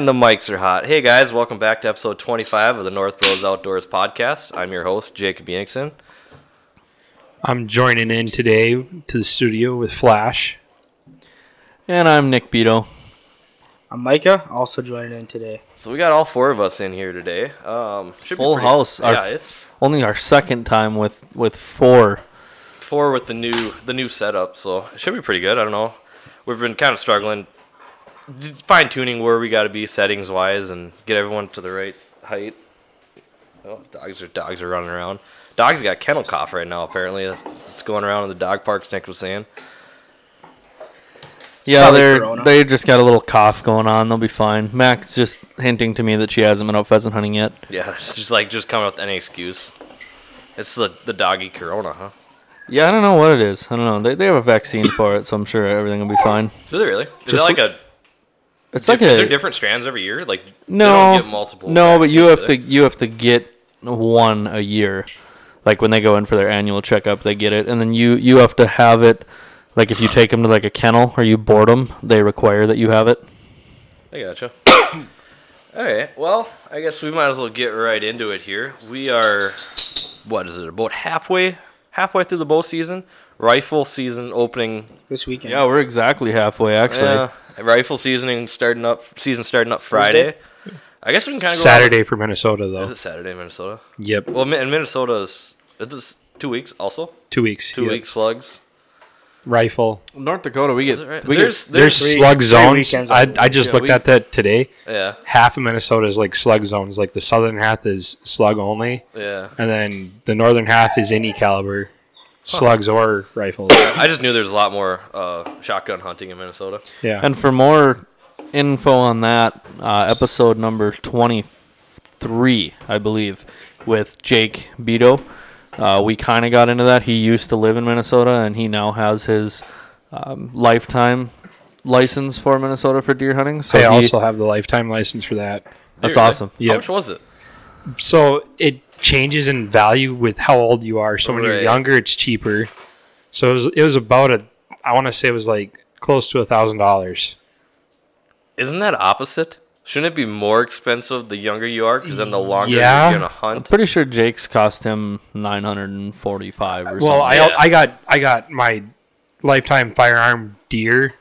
And the mics are hot. Hey guys, welcome back to episode 25 of the North Bros Outdoors podcast. I'm your host, Jacob Yankson. I'm joining in today to the studio with Flash. And I'm Nick Beto. I'm Micah, also joining in today. So we got all four of us in here today. Um, should be Full pretty- house. Our- Yeah, it's Only our second time with with four. four with the new the new setup, so it should be pretty good. I don't know. We've been kind of struggling, fine tuning where we got to be settings wise, and get everyone to the right height. Oh, dogs are dogs are running around. Dogs got kennel cough right now. Apparently, it's going around in the dog parks. Nick was saying. Yeah, probably they're Corona. they just got a little cough going on. They'll be fine. Mac's just hinting to me that she hasn't been out pheasant hunting yet. Yeah, it's just like just coming up with any excuse. It's the the doggy corona, huh? Yeah, I don't know what it is. I don't know. They, they have a vaccine for it, so I'm sure everything will be fine. Do they really? Is Just it like a? It's like is there different strands every year? Like no, they don't get multiple. no, but you have vaccines, to you have to get one a year. Like when they go in for their annual checkup, they get it, and then you you have to have it. Like if you take them to like a kennel or you board them, they require that you have it. I gotcha. All right. Well, I guess we might as well get right into it here. We are, what is it? About halfway halfway through the bow season. Rifle season opening. This weekend. Yeah, we're exactly halfway actually. Yeah, rifle seasoning starting up. Season starting up Friday. I guess we can kind of go Saturday for Minnesota, though. Is it Saturday, in Minnesota? Yep, Well, Mi- in Minnesota is is this two weeks also? two weeks. Two yep. weeks slugs. Rifle. North Dakota, we get right? we There's- get There's three- slug zones. I, I just Yeah, looked we- at that today. Yeah, Half of Minnesota is like slug zones. Like the southern half is slug only, yeah. and then the northern half is any caliber, slugs or rifles. I just knew there's a lot more uh, shotgun hunting in Minnesota. Yeah. And for more info on that, uh, episode number 23, I believe, with Jake Beto, uh, we kind of got into that. He used to live in Minnesota, and he now has his um, lifetime license for Minnesota for deer hunting. So I he- also have the lifetime license for that. that's Really? awesome. How Yep. much was it? So it changes in value with how old you are. So when Right. you're younger, it's cheaper. So it was, it was about a, I want to say it was like close to a thousand dollars. Isn't that opposite? Shouldn't it be more expensive the younger you are? Because then the longer Yeah. you're gonna hunt. I'm pretty sure Jake's cost him 945 or Well, I, something. I got I got my lifetime firearm deer,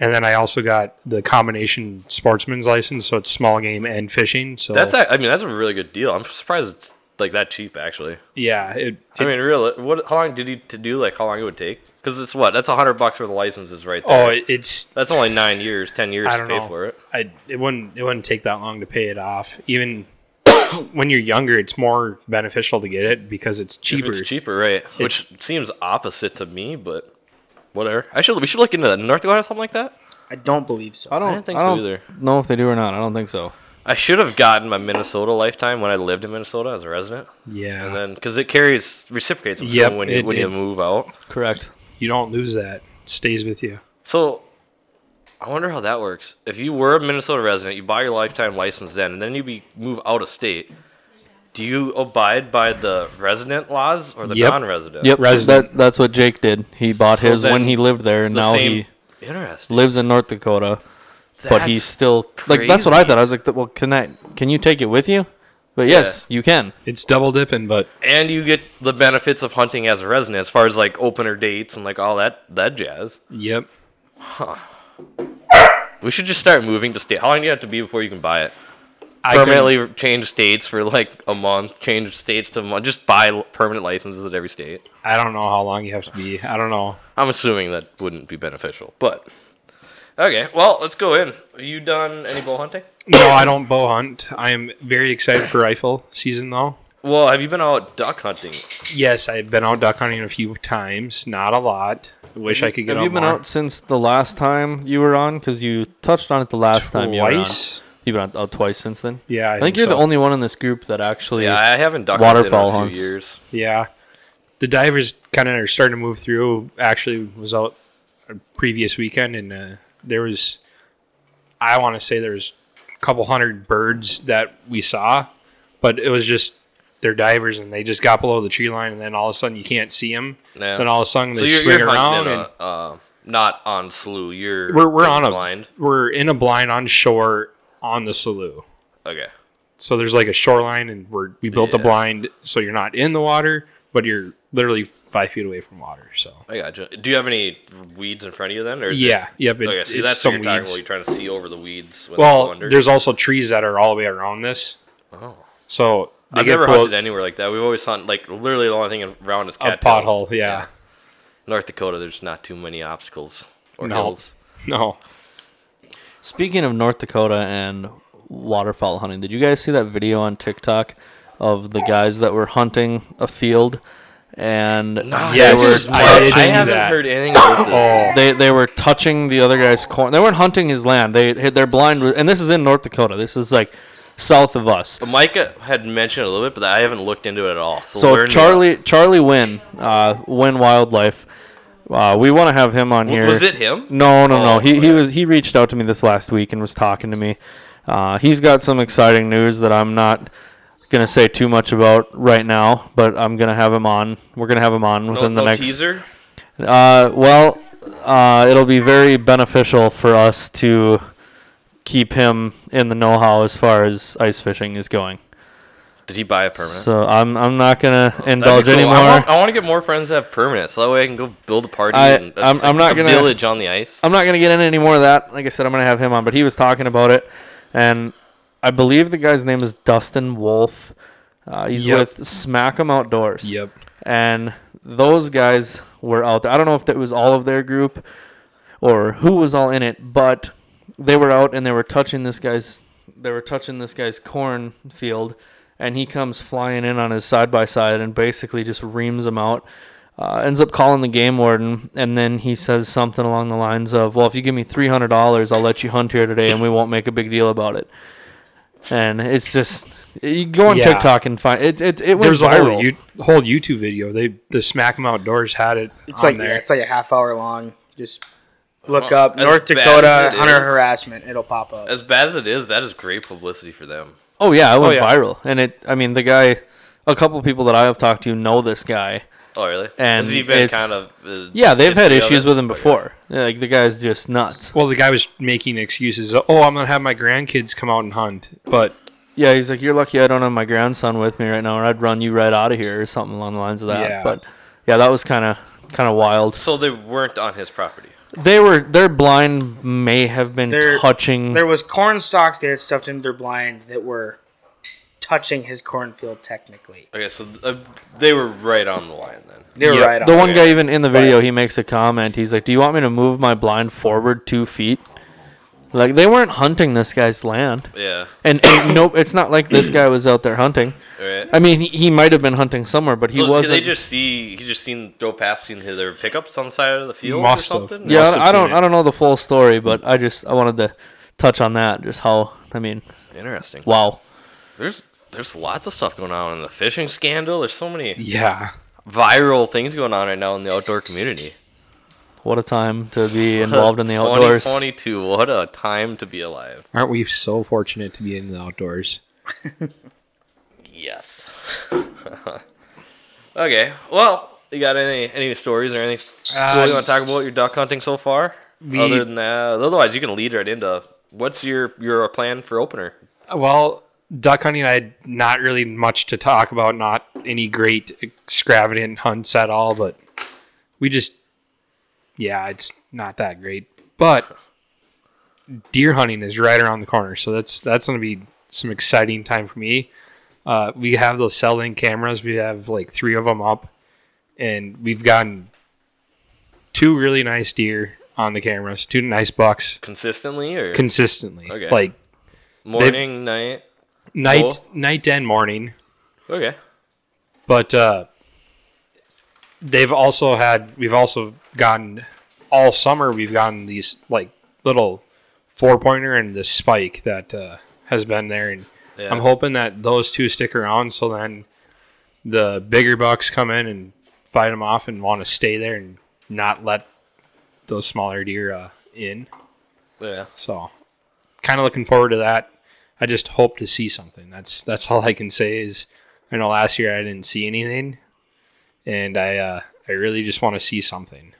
and then I also got the combination sportsman's license, so it's small game and fishing. So That's a- I mean that's a really good deal. I'm surprised it's like that cheap actually. yeah. It, I it- mean, really, what? How long did he to do? Like how long it would take? Because it's what? That's a hundred bucks for the licenses right there. oh, it's that's only nine years, ten years I to don't pay know. for it. I it wouldn't it wouldn't take that long to pay it off. Even when you're younger, it's more beneficial to get it because it's If cheaper. It's cheaper, right? Which seems opposite to me, but whatever. I should we should look into that. North Dakota have something like that. I don't believe so. I don't, didn't think I so don't either. know if they do or not. I don't think so. I should have gotten my Minnesota lifetime when I lived in Minnesota as a resident, yeah, and then because it carries reciprocates Yep, when you it- when you move out. Correct. you don't lose that. It stays with you. So I wonder how that works. If you were a Minnesota resident, you buy your lifetime license then, and then you be move out of state. Do you abide by the resident laws or the Yep. non-resident? Yep, Resident. That, that's what Jake did. He bought So his when he lived there, and The now same. he Interesting. lives in North Dakota. But he's That's still like that's what I thought. I was like, well, can I? Can you take it with you? But yes, you can. It's double dipping, but and you get the benefits of hunting as a resident, as far as like opener dates and like all that that jazz. yep. Huh. We should just start moving to state. How long do you have to be before you can buy it? I couldn't- Permanently change states for like a month. Change states to a month. Just buy l- permanent licenses at every state. I don't know how long you have to be. I don't know. I'm assuming that wouldn't be beneficial, but okay. Well, let's go in. Are you done any bow hunting? No, I don't bow hunt. I am very excited for rifle season though. Well, have you been out duck hunting? Yes, I've been out duck hunting a few times. Not a lot. I Wish I could get Have out you been more. out since the last time you were on? Because you touched on it the last time you were on. Twice. You've been out, out twice since then. Yeah, I, I think you're so. the only one in this group that actually. Yeah, I haven't duck hunted in Waterfowl a few years. Yeah, the divers kind of are starting to move through. Actually, was out a previous weekend, and uh, there was, I want to say there was a couple hundred birds that we saw, but it was just they're divers and they just got below the tree line, and then all of a sudden you can't see them. Yeah. Then all of a sudden So they you're, swing you're around, and a, uh, not on slough. You're we're we're in on a blind. we're in a blind on shore, on the slough. Okay. So there's like a shoreline, and we're, we built the Yeah. blind so you're not in the water, but you're literally five feet away from water. So I gotcha. Do you have any weeds in front of you then? Or is it- yeah, yep. It, Okay, so it's that's some what you're weeds. about. You're trying to see over the weeds. When Well, there's also trees that are all the way around this. Oh. So I've get never pulled hunted anywhere like that. We've always hunted like literally the only thing around is a cattails. pothole. Yeah. North Dakota, there's not too many obstacles or No. hills. No. Speaking of North Dakota and waterfowl hunting, did you guys see that video on TikTok of the guys that were hunting a field and Yes, they were I I, did I see haven't that. heard anything about this. Oh, they they were touching the other guy's corn. They weren't hunting his land. They their blind and this is in North Dakota. This is like south of us. Micah had mentioned a little bit, but I haven't looked into it at all. So, So learn me Charlie Charlie Wynn, uh, Wynn Wildlife. Uh, we want to have him on up. here. was it him? No, no, no. Oh, He he was he reached out to me this last week and was talking to me. Uh, he's got some exciting news that I'm not gonna say too much about right now, but I'm gonna have him on. We're gonna have him on within no the next. teaser. Uh, well, uh, it'll be very beneficial for us to keep him in the know-how as far as ice fishing is going. Did he buy a permanent? So I'm I'm not gonna indulge cool. anymore. I want, I want to get more friends that have permanent, so that way I can go build a party. I- and a, I'm- I'm not a gonna- village on the ice. I'm not going to get into any more of that. Like I said, I'm going to have him on, but he was talking about it, and I believe the guy's name is Dustin Wolf. Uh, he's Yep. with Smack 'em Outdoors, yep. and those guys were out there. I don't know if that was all of their group or who was all in it, but they were out and they were touching this guy's. They were touching this guy's cornfield, and he comes flying in on his side by side and basically just reams him out. Uh, ends up calling the game warden, and then he says something along the lines of, "Well, if you give me three hundred dollars, I'll let you hunt here today, and we won't make a big deal about it." And it's just you go on Yeah. TikTok and find it. It, it went There's a viral. whole, you, whole YouTube video. They the Smack Smack 'em Outdoors had it It's on like there. yeah, it's like a half hour long. Just look Well, up North Dakota hunter is- harassment. It'll pop up. As bad as it is, that is great publicity for them. Oh yeah, it went oh, yeah. viral, and it. I mean, the guy, a couple people that I have talked to know this guy. Oh, really? And Has he been it's- kind of? Uh, Yeah, they've had history of issues it? with him Okay. before. Yeah, like the guy's just nuts. well, the guy was making excuses. Oh, I'm gonna have my grandkids come out and hunt, but Yeah, he's like, "You're lucky I don't have my grandson with me right now, or I'd run you right out of here," or something along the lines of that. Yeah. But yeah, that was kind of kind of wild. So they weren't on his property. They were their blind may have been They're- touching. There was corn stalks they had stuffed into their blind that were touching his cornfield technically. Okay, so uh, they were right on the line then. They were Yeah, right on. the one guy even in the video, he makes a comment. He's like, "Do you want me to move my blind forward two feet?" Like they weren't hunting this guy's land. Yeah. And, and nope, it's not like this guy was out there hunting. Right. I mean, he, he might have been hunting somewhere, but he so wasn't. Did they just see? He just seen drove past, seen his their pickups on the side of the field Must or have. something. yeah, must I, I don't. I don't know the full story, but I just I wanted to touch on that. Just how I mean, Interesting. wow. There's there's lots of stuff going on in the fishing scandal. There's so many yeah, viral things going on right now in the outdoor community. What a time to be involved in the outdoors. 2022. What a time to be alive. aren't we so fortunate to be in the outdoors? Yes. okay. Well, you got any any stories or anything uh, cool you want to talk about your duck hunting so far? we- Other than that, otherwise you can lead right into what's your your plan for opener. Well, duck hunting, I had not really much to talk about. Not any great extravagant hunts at all, but we just, yeah, it's not that great. But deer hunting is right around the corner, so that's that's going to be some exciting time for me. Uh, we have those selling cameras. We have like three of them up, and we've gotten two really nice deer on the cameras, two nice bucks Consistently or consistently, Okay. like morning, night? Night, Cool. night and morning. Okay. but uh, they've also had we've also gotten all summer we've gotten these like little four pointer and the spike that uh, has been there and Yeah. i'm hoping that those two stick around so then the bigger bucks come in and fight them off and want to stay there and not let those smaller deer uh, in Yeah. so kind of looking forward to that i just hope to see something that's that's all i can say is i know last year i didn't see anything and i uh i really just want to see something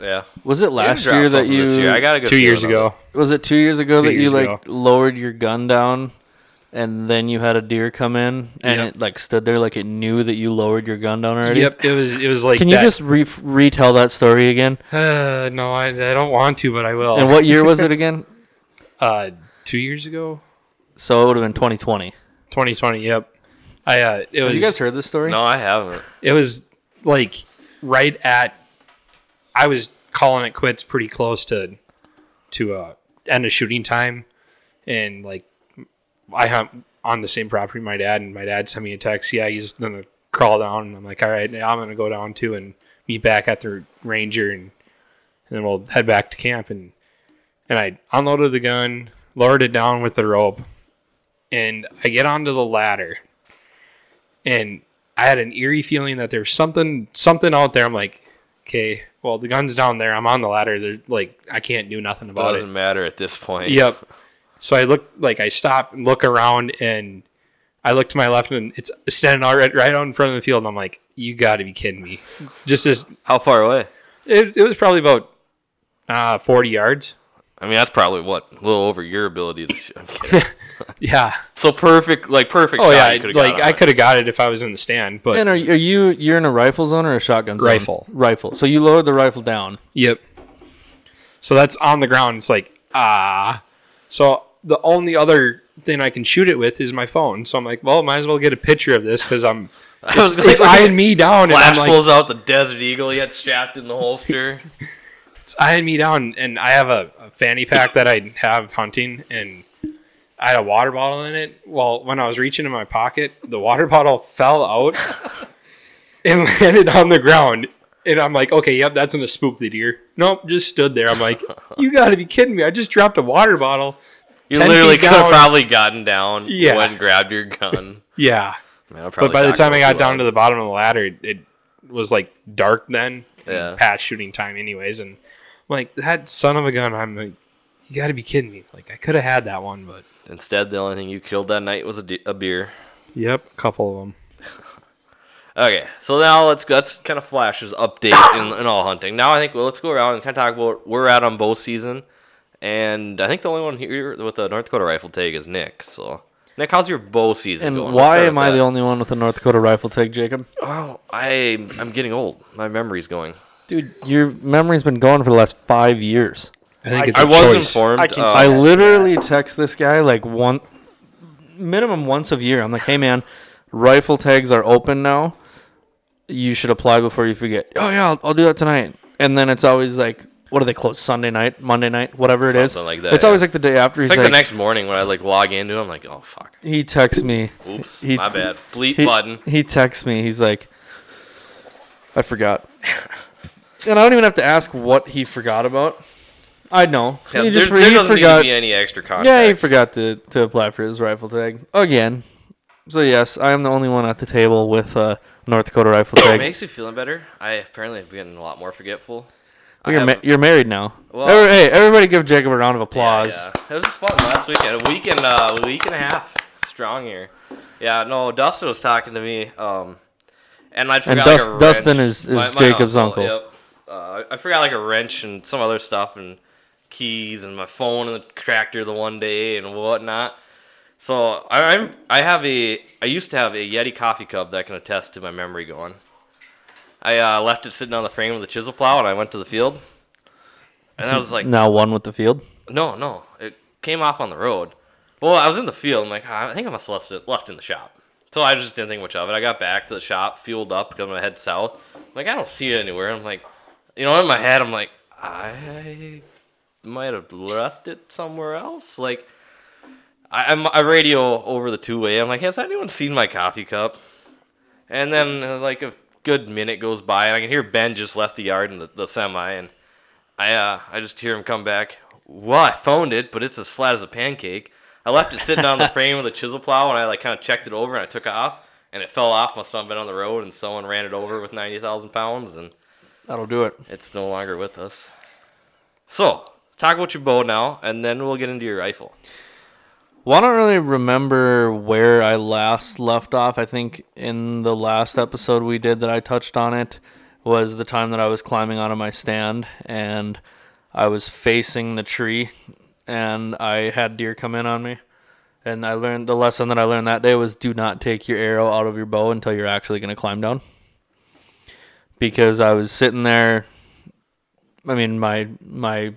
Yeah. Was it last year that you This year. I got a good Two years feeling of ago. was it two years ago Two that you years like ago. lowered your gun down, and then you had a deer come in and Yep. it like stood there like it knew that you lowered your gun down already. Yep, it was it was like Can you just re- retell that story again? Uh, no, I, I don't want to, but I will. And what year was it again? Uh, two years ago, So it would have been 2020. 2020. Yep. I uh, it Have was you guys heard this story? No, I haven't. it was like right at. I was calling it quits pretty close to, to uh, end of shooting time, and like, I hunt on the same property my dad, and my dad sent me a text. Yeah, he's gonna crawl down, and I'm like, all right, now I'm gonna go down too, and meet back at the ranger, and, and then we'll head back to camp, and and I unloaded the gun, lowered it down with the rope, and I get onto the ladder, and I had an eerie feeling that there's something something out there. I'm like, okay, well the gun's down there. I'm on the ladder. They're like, I can't do nothing about Doesn't it. Doesn't matter at this point. Yep. So I look like I stop and look around and I look to my left and it's standing out right, right out in front of the field and I'm like, you got to be kidding me. Just as How far away? it, it was probably about uh, 40 yards. I mean, that's probably what a little over your ability to shoot. I'm kidding. Yeah. so perfect, like perfect. Oh yeah. you Like I could have got it if I was in the stand, but And are, are you you're in a rifle zone or a shotgun zone? Rifle. Rifle. So you lowered the rifle down. Yep. So that's on the ground. It's like ah. So the only other thing I can shoot it with is my phone. So I'm like, well, might as well get a picture of this because I'm. It's, it's eyeing me down, and Flash I'm like, pulls out the Desert Eagle he had strapped in the holster. it's eyeing me down, and I have a, a fanny pack that I have hunting, and I had a water bottle in it. Well, when I was reaching in my pocket, the water bottle fell out and landed on the ground. And I'm like, okay, yep, that's gonna spook the deer. Nope, just stood there. I'm like, you got to be kidding me! I just dropped a water bottle. You literally could have probably gotten down. Yeah. When grabbed your gun. Yeah, Man, but by the time I got down to the bottom of the ladder, it, it was like dark then, Yeah. past shooting time, anyways. And I'm like that son of a gun. I'm like, you got to be kidding me! Like I could have had that one, but Instead, the only thing you killed that night was a, de- a beer. yep, a couple of them. Okay, so now let's let's kind of flashes update in, in all hunting. Now I think well, let's go around and kind of talk about where we're at on bow season, and I think the only one here with the North Dakota rifle tag is Nick. So Nick, how's your bow season And going? Why am I that. the only one with a North Dakota rifle tag, Jacob? Well, I I'm getting old. My memory's going. Dude, your memory's been going for the last five years. I think I- it's I a was choice. informed. I uh, I Yes, literally text this guy like one minimum once a year. I'm like, hey man, rifle tags are open now. You should apply before you forget. Oh yeah, I'll, I'll do that tonight. And then it's always like, what do they close Sunday night, Monday night, whatever it is. Something like that, It's always like the day after. He's it's like, like, the next morning when I like log into. it, I'm like, oh fuck, he texts me. oops, He- my bad. Bleep He, button. he texts me. He's like, I forgot. and I don't even have to ask what he forgot about. I know. Yeah, he just there he doesn't forgot. need to be any extra context. Yeah, he forgot to, to apply for his rifle tag again. So yes, I am the only one at the table with a North Dakota rifle tag. It makes you feeling better. I apparently have been a lot more forgetful. I you're, ma- you're married now. Well- Every- hey, everybody, give Jacob a round of applause. yeah. It was fun last weekend. A week and uh, a week and a half strong here. Yeah, no, Dustin was talking to me, um, and I forgot Dust- like Dustin is- is Jacob's uncle. Yep. Uh, I forgot like a wrench and some other stuff and keys and my phone and the tractor the one day and whatnot. So I, I'm I have a I used to have a Yeti coffee cup that can attest to my memory going. I uh, left it sitting on the frame of the chisel plow and I went to the field. And I was like, now one with the field. no, no. It came off on the road. Well, I was in the field. I'm like, "Ah, I think I must have left it, left in the shop. So I just didn't think much of it. I got back to the shop, fueled up, because I head south. I'm like, I don't see it anywhere. I'm like, you know, in my head, I'm like, I might have left it somewhere else. Like, I, I'm, I radio over the two way. I'm like, has anyone seen my coffee cup? And then, uh, like, a good minute goes by, and I can hear Ben just left the yard in the, the semi, and I uh, I just hear him come back. Well, I found it, but it's as flat as a pancake. I left it sitting on the frame of the chisel plow, and I like kind of checked it over, and I took it off, and it fell off. Must have been on the road, and someone ran it over with ninety thousand pounds, and That'll do it. it's no longer with us. So, talk about your bow now, and then we'll get into your rifle. Well, I don't really remember where I last left off. I think in the last episode we did that I touched on it. was the time that I was climbing out of my stand and I was facing the tree and I had deer come in on me. And I learned the lesson that I learned that day was do not take your arrow out of your bow until you're actually going to climb down. Because I was sitting there I mean my my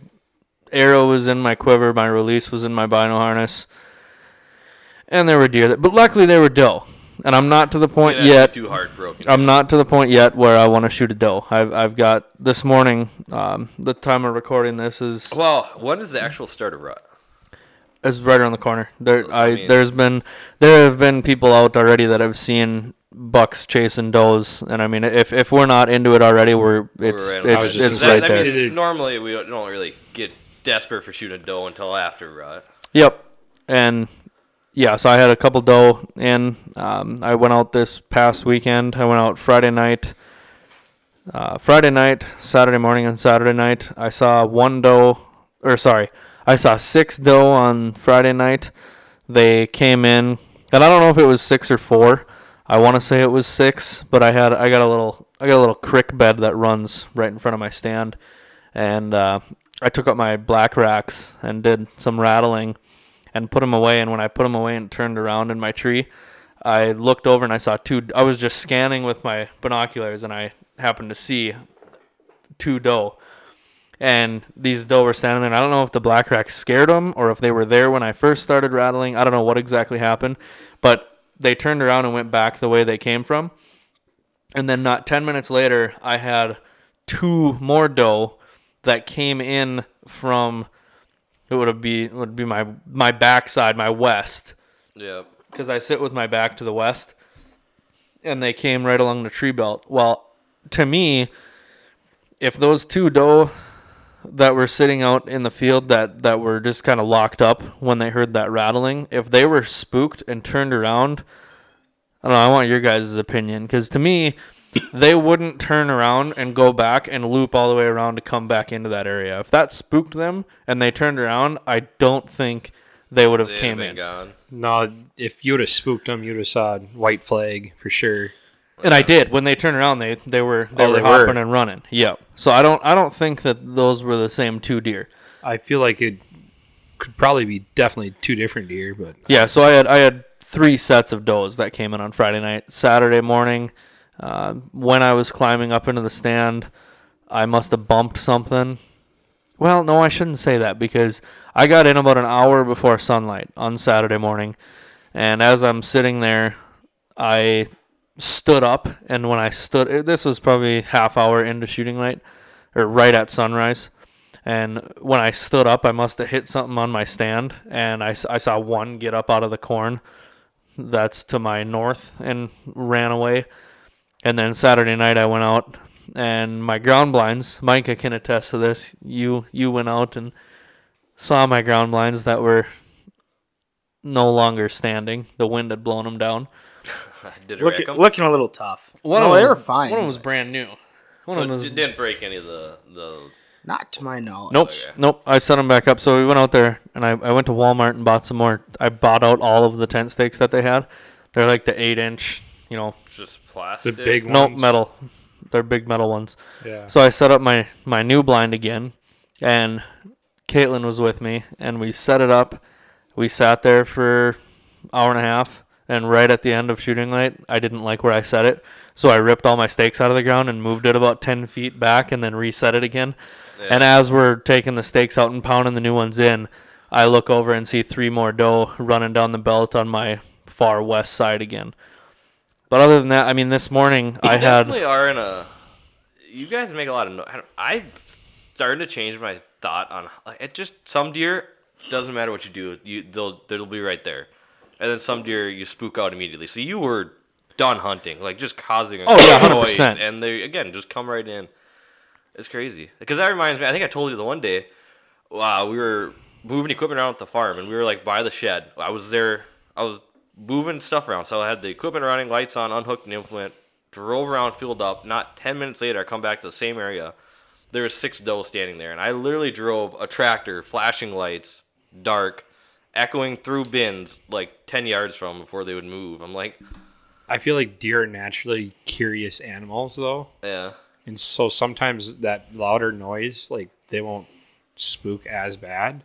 arrow was in my quiver, my release was in my bino harness. And there were deer that but luckily they were doe. And I'm not to the point That'd yet too heartbroken. I'm not to the point yet where I want to shoot a doe. I've, I've got this morning, um, the time of recording this is well, when is the actual start of rut? It's right around the corner. There, I, I mean- there's been there have been people out already that have seen bucks chasing does, and I mean, if, if we're not into it already, we're it's right on it's, I just it's gonna right I there. mean, normally we don't, don't really get desperate for shooting doe until after rut. Yep. And yeah, so I had a couple doe in. Um, I went out this past weekend. I went out Friday night. Uh, Friday night, Saturday morning, and Saturday night. I saw one doe, or sorry, I saw six doe on Friday night. They came in, and I don't know if it was six or four. I want to say it was six, but I had I got a little I got a little creek bed that runs right in front of my stand, and uh, I took up my black racks and did some rattling and put them away. And when I put them away and turned around in my tree, I looked over and I saw two. I was just scanning with my binoculars and I happened to see two doe. And these doe were standing there. And I don't know if the black rack scared them or if they were there when I first started rattling. I don't know what exactly happened, but they turned around and went back the way they came from. And then not 10 minutes later, I had two more doe that came in from it would be would be my my backside, my west, Yeah. because I sit with my back to the west, and they came right along the tree belt. Well, to me, if those two doe that were sitting out in the field that that were just kind of locked up when they heard that rattling, if they were spooked and turned around, I don't know. I want your guys' opinion because to me, they wouldn't turn around and go back and loop all the way around to come back into that area. If that spooked them and they turned around, I don't think they would have They'd came been in. gone. No, if you would have spooked them, you'd have saw white flag for sure. And I did. When they turned around, they they were they Oh, were they were. hopping and running. Yep. So I don't I don't think that those were the same two deer. I feel like it could probably be definitely two different deer, but Yeah. So I had I had three sets of does that came in on Friday night. Saturday morning, uh, when I was climbing up into the stand, I must have bumped something. Well, no, I shouldn't say that because I got in about an hour before sunlight on Saturday morning, and as I'm sitting there, I stood up, and when I stood, this was probably half hour into shooting light, or right at sunrise. And when I stood up, I must have hit something on my stand, and I, I saw one get up out of the corn that's to my north and ran away. And then Saturday night, I went out, and my ground blinds, Micah can attest to this. You you went out and saw my ground blinds that were no longer standing. The wind had blown them down. Did it Look, wreck 'em? looking a little tough. One no, of they them were was, fine. One of them was brand new. One So of them was it didn't break any of the the. not to my knowledge. Nope, Okay. nope. I set them back up. So we went out there, and I, I went to Walmart and bought some more. I bought out all of the tent stakes that they had. They're like the eight inch, you know, Just the plastic. big no metal. They're big metal ones. Yeah. So I set up my my new blind again, and Caitlin was with me, and we set it up. We sat there for hour and a half, and right at the end of shooting light, I didn't like where I set it, so I ripped all my stakes out of the ground and moved it about ten feet back, and then reset it again. And as we're taking the stakes out and pounding the new ones in, I look over and see three more doe running down the belt on my far west side again. But other than that, I mean, this morning I had. definitely are in a. You guys make a lot of. noise. I'm starting to change my thought on like it. Just some deer doesn't matter what you do, you they'll they'll be right there, and then some deer you spook out immediately. So you were done hunting, like just causing a Oh, yeah, noise, 100%. and they again just come right in. It's crazy because that reminds me. I think I told you the one day. Wow, we were moving equipment around at the farm, and we were like by the shed. I was there. I was moving stuff around, so I had the equipment running, lights on, unhooked an implement, drove around, filled up. Not ten minutes later, I come back to the same area. There was six doe standing there, and I literally drove a tractor, flashing lights, dark, echoing through bins like ten yards from before they would move. I'm like, I feel like deer are naturally curious animals, though. yeah, and so sometimes that louder noise, like they won't spook as bad.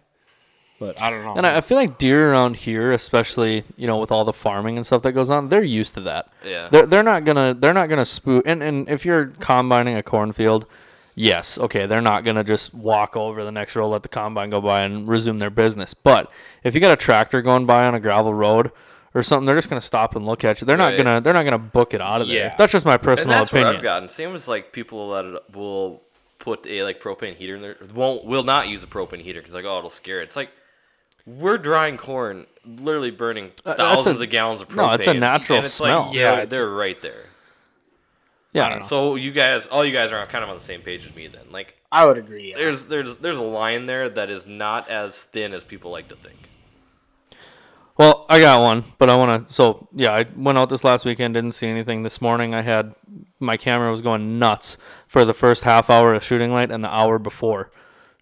But I don't know. And I, I feel like deer around here, especially you know with all the farming and stuff that goes on, they're used to that. Yeah. They're, they're not gonna they're not gonna spook. And and if you're combining a cornfield, yes, okay, they're not gonna just walk over the next row, let the combine go by, and resume their business. But if you got a tractor going by on a gravel road or something, they're just gonna stop and look at you. They're not Right. gonna they're not gonna book it out of there. Yeah. That's just my personal and that's what I've opinion. gotten. Same as like people that will put a like propane heater in there. Won't will not use a propane heater because like oh it'll scare it. It's like we're drying corn, literally burning Uh, that's thousands a- of gallons of propane. no, it's a natural and it's smell. Like, Yeah, yeah, it's- they're right there. Yeah. So you guys, all you guys are kind of on the same page as me then. Like I would agree. Yeah. there's there's there's a line there that is not as thin as people like to think. Well, I got one, but I want to. So yeah, I went out this last weekend, didn't see anything. This morning, I had my camera was going nuts for the first half hour of shooting light and the hour before.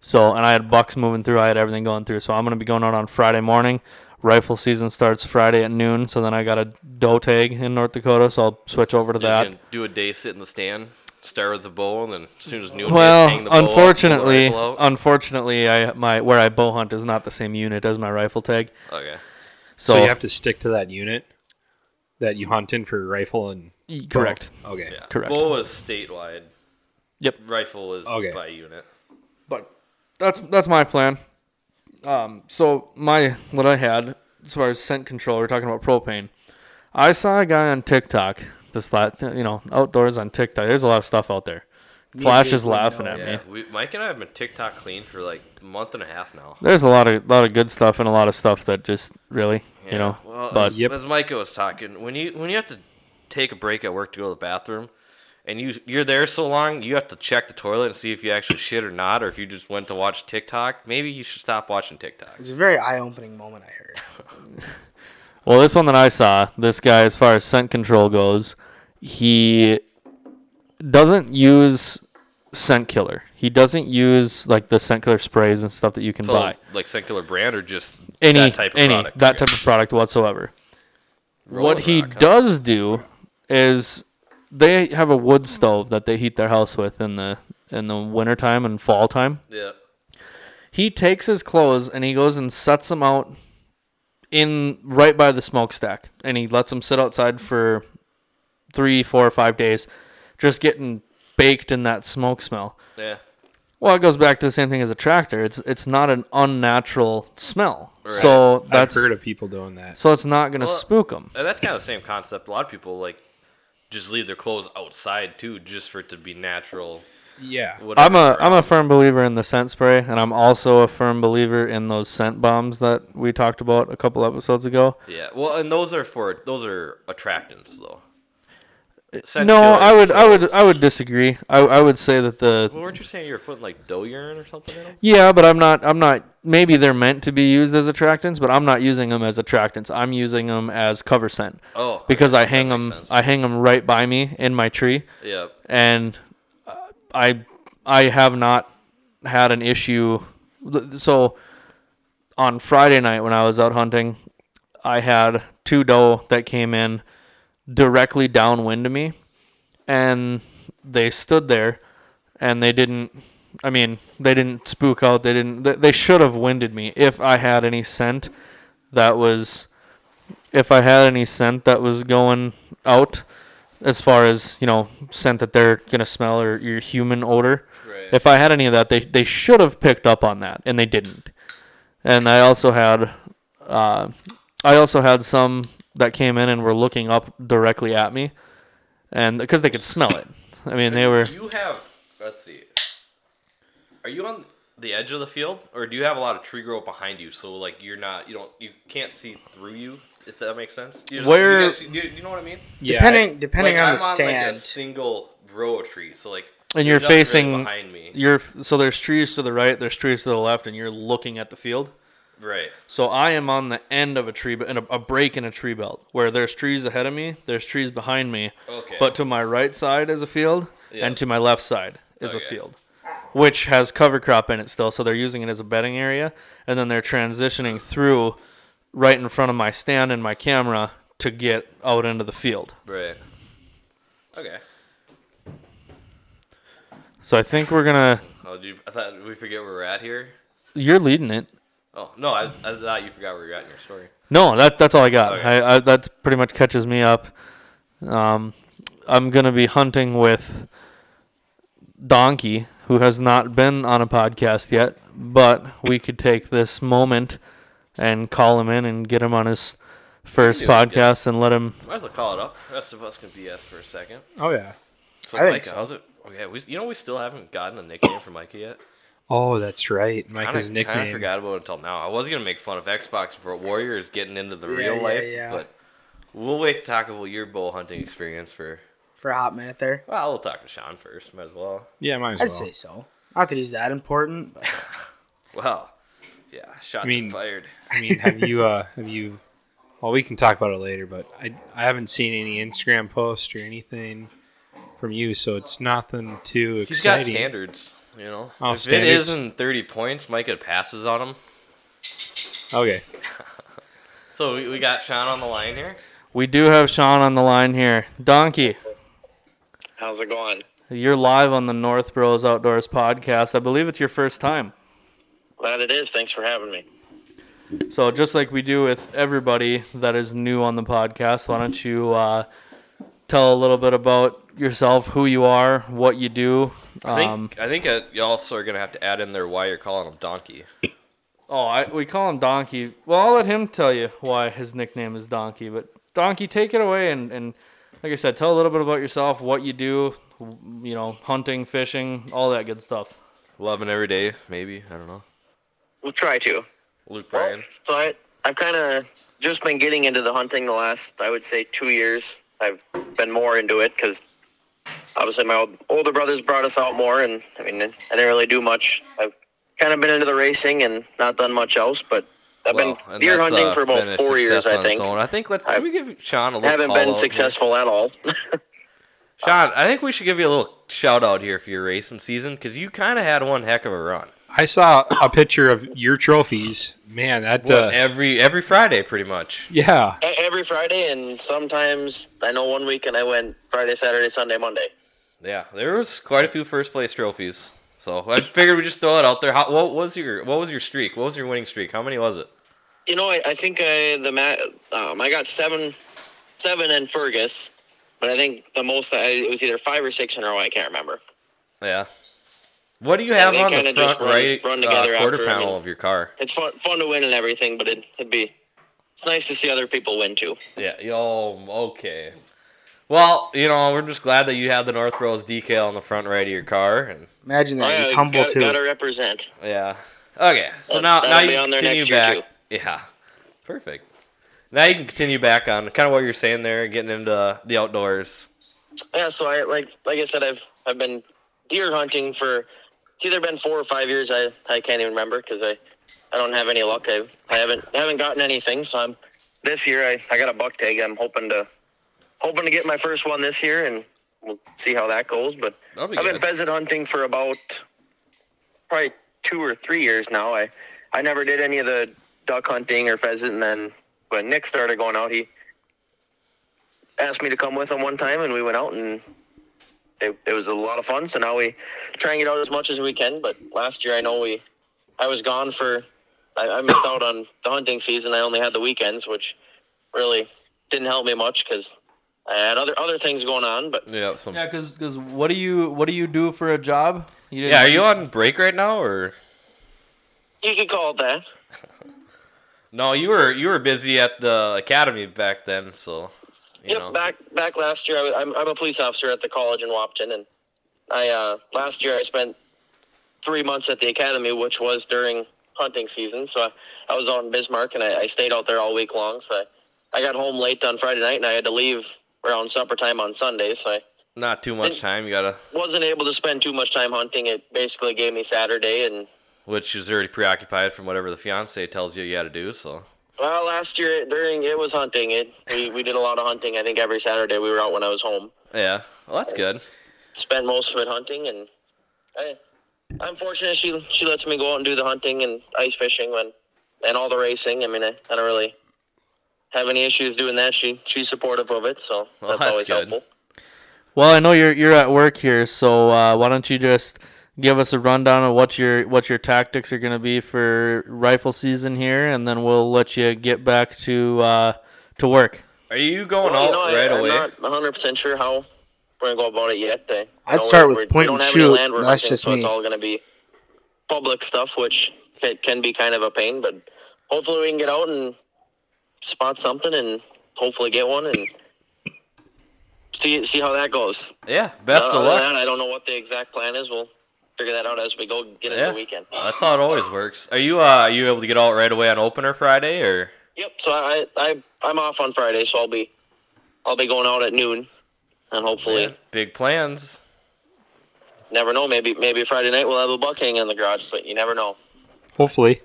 So and I had bucks moving through. I had everything going through. So I'm gonna be going out on Friday morning. Rifle season starts Friday at noon. So then I got a doe tag in North Dakota. So I'll switch over to Just that. gonna do a day sit in the stand, start with the bow, and then as soon as noon Well, hang the bow up, pull the unfortunately, rifle out. unfortunately, I my where I bow hunt is not the same unit as my rifle tag. okay. so, So, you have to stick to that unit that you hunt in for your rifle and bow? correct. Okay. Yeah. Correct. Bow is statewide. Yep. Rifle is Okay. by unit. But that's that's my plan. Um, so my what I had as far as scent control, we're talking about propane. I saw a guy on TikTok. This last, you know, outdoors on TikTok. There's a lot of stuff out there. Flash is laughing know. at Yeah, me. we, Mike and I have been TikTok clean for like a month and a half now. There's a lot of lot of good stuff and a lot of stuff that just really, Yeah. you know. well, but Yep. as Micah was talking, when you when you have to take a break at work to go to the bathroom, and you you're there so long, you have to check the toilet and see if you actually shit or not, or if you just went to watch TikTok. Maybe you should stop watching TikTok. It's a very eye-opening moment. I heard. Well, this one that I saw, this guy, as far as scent control goes, he doesn't use scent killer. He doesn't use like the scent killer sprays and stuff that you can So, buy. like scent killer brand or just Any that type of any product? that type of product whatsoever. Rolling what he Rock, huh? does do is they have a wood stove that they heat their house with in the in the wintertime and fall time. Yeah. He takes his clothes and he goes and sets them out in right by the smokestack and he lets them sit outside for three, four, or five days, just getting baked in that smoke smell. Yeah. Well, it goes back to the same thing as a tractor. It's it's not an unnatural smell, Right. so that's I've heard of people doing that. so it's not gonna Well, spook them. And that's kind of the same concept. A lot of people like just leave their clothes outside too, just for it to be natural. Yeah. Whatever I'm a around. I'm a firm believer in the scent spray, and I'm also a firm believer in those scent bombs that we talked about a couple episodes ago. Yeah. Well, and those are for those are attractants though. Scent no, I would I would. I would disagree. I I would say that the Well, weren't you saying you were putting like doe urine or something in them? yeah, but I'm not I'm not. Maybe they're meant to be used as attractants, but I'm not using them as attractants. I'm using them as cover scent Oh, because I hang them sense. I hang them right by me in my tree. yeah. and uh, I I have not had an issue. So on Friday night when I was out hunting, I had two doe that came in directly downwind of me, and they stood there, and they didn't. I mean, they didn't spook out. They didn't. They, they should have winded me if I had any scent that was. If I had any scent that was going out, as far as you know scent that they're gonna smell or your human odor Right. if i had any of that they, they should have picked up on that and they didn't and i also had uh, i also had some that came in and were looking up directly at me and because they could smell it i mean they were You have. Let's see. Are you on the edge of the field, or do you have a lot of tree growth behind you? So like you're not, you don't, you can't see through you. If that makes sense. You Where- You, guys, you, you know what I mean? Yeah. depending depending Like, on I'm the on like stand. a single row of trees, so like. and you're there's nothing really facing behind me. you're so there's trees to the right there's trees to the left and you're looking at the field Right. So I am on the end of a tree, but in a, a break in a tree belt where there's trees ahead of me, there's trees behind me, Okay. but to my right side is a field, Yeah. and to my left side is a field, which has cover crop in it still. So they're using it as a bedding area, and then they're transitioning through right in front of my stand and my camera to get out into the field. Right. Okay. So I think we're gonna. Oh, you, I thought we forget where we're at here. You're leading it. Oh no, I, I thought you forgot where you're at in your story. No, that that's all I got. Okay. I, I that pretty much catches me up. Um, I'm gonna be hunting with Donkey, who has not been on a podcast yet, but we could take this moment and call him in and get him on his first do that, yeah. podcast and let him. Might as well call it up. The rest of us can BS for a second. Oh yeah. So, I think Micah, so. how's it? Okay, we, you know we still haven't gotten a nickname for Micah yet. Oh, that's right. Micah's Kind of nickname. I forgot about it until now. I was gonna make fun of Xbox for Warriors getting into the Yeah, real yeah, life, yeah. but we'll wait to talk about your bow hunting experience for. For a hot minute there. Well, we'll talk to Sean first. Might as well. Yeah, might as well I'd well. say so. Not that he's that important. But Well, yeah, shots I mean- fired. I mean, have you uh have you well we can talk about it later, but I I haven't seen any Instagram posts or anything from you, so it's nothing too exciting. He's got exciting. standards, you know. Oh, if standards? it isn't 30 points, Micah passes on him. Okay. So we, we got Sean on the line here. We do have Sean on the line here. Donkey, How's it going? you're live on the North Bros Outdoors podcast. I believe it's your first time. Glad it is. Thanks for having me. So just like we do with everybody that is new on the podcast, why don't you uh, tell a little bit about yourself, who you are, what you do. I think Um, I think uh, you also are gonna have to add in there why you're calling him Donkey. oh, I, we call him Donkey. Well, I'll let him tell you why his nickname is Donkey. But Donkey, take it away and, and like I said, tell a little bit about yourself, what you do, you know, hunting, fishing, all that good stuff. Loving every day, maybe I don't know. We'll try to. Luke Well, so I, I've kind of just been getting into the hunting the last, I would say, two years. I've been more into it because obviously my old, older brothers brought us out more, and I mean, I didn't really do much. I've kind of been into the racing and not done much else, but I've Well, been deer hunting uh, for about four years, I think. I think let's we give Sean a little. Haven't been out here? successful at all. Sean, I think we should give you a little shout out here for your racing season because you kind of had one heck of a run. I saw a picture of your trophies. Man, that What, uh, every every Friday, pretty much. yeah. Every Friday, and sometimes I know one weekend I went Friday, Saturday, Sunday, Monday. Yeah, there was quite a few first place trophies. So I figured we just throw it out there. How, what was your what was your streak? What was your winning streak? How many was it? You know, I, I think I the um, I got seven, seven in Fergus, but I think the most I, it was either five or six in a row. I can't remember. Yeah. What do you have they on the kinda just front run- right run uh, together quarter after, I panel mean- of your car? It's fun, fun to win and everything, but it, it'd be it's nice to see other people win too. Yeah. Yo. Okay. Well, you know, we're just glad that you had the North Bros decal on the front right of your car, and imagine that. He's I humble got, too. Gotta represent. yeah. Okay. So That- now that'll now be you on there continue next year, back. too. Yeah. Perfect. Now you can continue back on kind of what you're saying there, getting into the outdoors. Yeah, so I like like I said, I've I've been deer hunting for it's either been four or five years. I, I can't even remember because I, I don't have any luck. I I haven't I haven't gotten anything. So I'm this year I, I got a buck tag. I'm hoping to hoping to get my first one this year, and we'll see how that goes. But be I've been pheasant hunting for about probably two or three years now. I I never did any of the duck hunting or pheasant, and then when Nick started going out, he asked me to come with him one time, and we went out and it, it was a lot of fun. So now we try and get out as much as we can. But last year, I know we, I was gone for, I, I missed out on the hunting season. I only had the weekends, which really didn't help me much because I had other other things going on. But Yeah. Some. Yeah, because what do you what do you do for a job? You didn't- Yeah. Are you on break right now, or you could call it that. no? You were you were busy at the academy back then, so you yep, know. back back last year, I was, I'm I'm a police officer at the college in Wahpeton, and I uh, last year I spent three months at the academy, which was during hunting season. So I, I was out in Bismarck, and I, I stayed out there all week long. So I, I got home late on Friday night, and I had to leave around supper time on Sunday. So I Not too much time. You gotta, wasn't able to spend too much time hunting. It basically gave me Saturday, and which is already preoccupied from whatever the fiance tells you you got to do. So well, last year during it was hunting. It we, we did a lot of hunting. I think every Saturday we were out when I was home. yeah, well that's good. spent most of it hunting and I, I'm fortunate she she lets me go out and do the hunting and ice fishing when and all the racing. I mean I, I don't really have any issues doing that. She she's supportive of it, so Well, that's, that's always good. helpful. Well, I know you're you're at work here, so uh, why don't you just give us a rundown of what your what your tactics are going to be for rifle season here, and then we'll let you get back to uh, to work. Are you going Well, out you know, right I, away? I'm not 100 percent sure how we're gonna go about it yet. I, I'd know start with point we and don't have shoot. Any land we're That's hunting, just so it's all gonna be public stuff, which can, can be kind of a pain. But hopefully we can get out and spot something and hopefully get one and see see how that goes. yeah, best Other of luck. that, I don't know what the exact plan is. We'll figure that out as we go get into Yeah. the weekend. That's how it always works. Are you uh are you able to get out right away on opener Friday or? Yep. So I I I'm off on Friday, so I'll be I'll be going out at noon, and hopefully. Big plans. Never know. Maybe maybe Friday night we'll have a buck hanging in the garage, but you never know. Hopefully.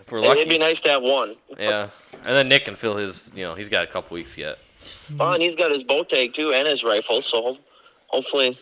If we're It- It'd be nice to have one. Yeah. And then Nick can fill his, you know, he's got a couple weeks yet. Oh, and he's got his bow tag too and his rifle, so hopefully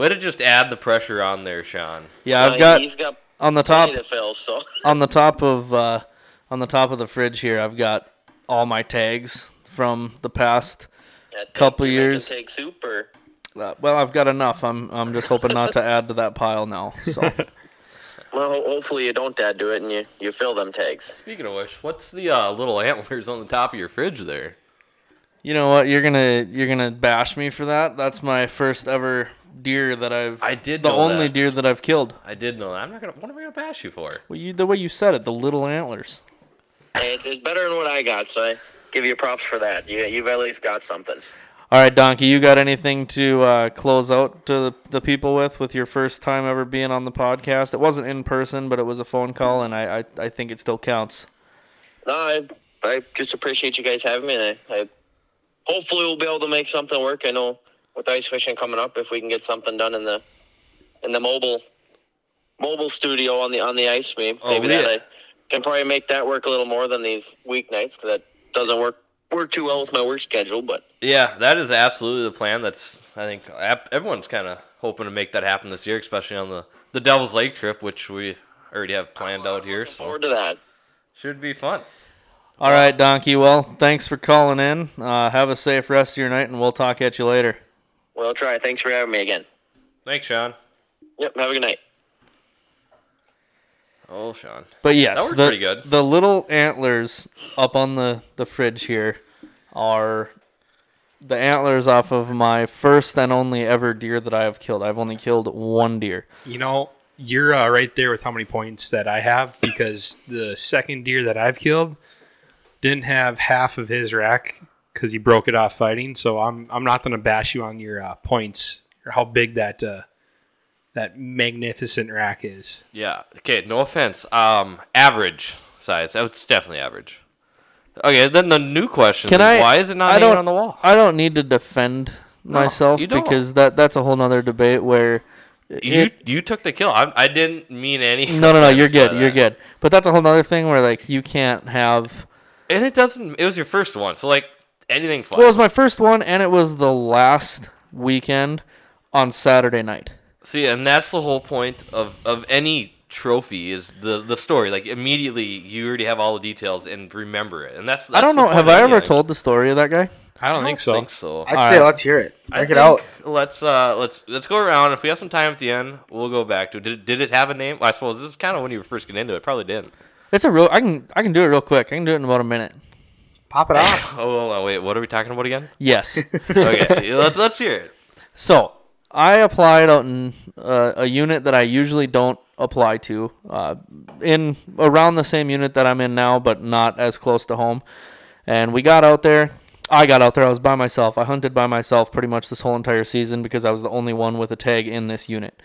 Way to just add the pressure on there, Sean. Yeah, uh, I've got he's got on the top plenty to fill. So on the top of uh, on the top of the fridge here. I've got all my tags from the past. Yeah, Couple you're years. Take soup or Uh, well, I've got enough. I'm I'm just hoping not to add to that pile now. So well, hopefully you don't add to it and you you fill them tags. Speaking of which, what's the uh, little antlers on the top of your fridge there? you know what? You're gonna you're gonna bash me for that. That's my first ever deer that I've. I did the know only that. deer that I've killed. I did know that. I'm not gonna. What am I gonna bash you for? Well, you the way you said it, the little antlers. Hey, it's, it's better than what I got, so I give you props for that. You you've at least got something. All right, Donkey, you got anything to uh, close out to the, the people with with your first time ever being on the podcast? It wasn't in person, but it was a phone call, and I I, I think it still counts. No, I I just appreciate you guys having me. And I, I hopefully we'll be able to make something work. I know with ice fishing coming up, if we can get something done in the in the mobile mobile studio on the on the ice, maybe, Oh, maybe yeah. that I can probably make that work a little more than these weeknights because that doesn't work work too well with my work schedule. But Yeah, that is absolutely the plan. That's I think everyone's kind of hoping to make that happen this year, especially on the the Devil's Lake trip, which we already have planned out here. So forward to that. should be fun. All right, Donkey. Well, thanks for calling in. Uh, have a safe rest of your night, and we'll talk at you later. Well, try. Thanks for having me again. Thanks, Sean. Yep. Have a good night. Oh, Sean. But yes, That worked the, pretty good. the little antlers up on the, the fridge here are the antlers off of my first and only ever deer that I have killed. I've only killed one deer. You know, you're uh, right there with how many points that I have because the second deer that I've killed didn't have half of his rack because he broke it off fighting. So I'm I'm not going to bash you on your uh, points or how big that uh, that magnificent rack is. Yeah. Okay. No offense. Um, average size. It's definitely average. Okay. Then the new question Can is I? why is it not I hanging don't, on the wall? I don't need to defend myself you because that that's a whole nother debate where. You it- you took the kill. I, I didn't mean any. no, no, no. You're offense by good. You're good. But that's a whole nother thing where like you can't have. And it doesn't. It was your first one, so like anything fun. Well, it was my first one, and it was the last weekend on Saturday night. See, and that's the whole point of, of any trophy is the the story. Like immediately, you already have all the details and remember it, and that's. that's I don't know. Have I ever told the story of that guy? I don't, I think so. Think so. I'd All say right. let's hear it. I Break it out. Let's uh let's let's go around. If we have some time at the end, we'll go back to it. Did, did it have a name? I suppose this is kind of when you were first getting into it. Probably didn't. It's a real. I can. I can do it real quick. I can do it in about a minute. Pop it off. Oh hold on, wait. What are we talking about again? Yes. Okay, let's let's hear it. so I applied out in uh, a unit that I usually don't apply to, uh, in around the same unit that I'm in now, but not as close to home. And we got out there. I got out there. I was by myself. I hunted by myself pretty much this whole entire season because I was the only one with a tag in this unit.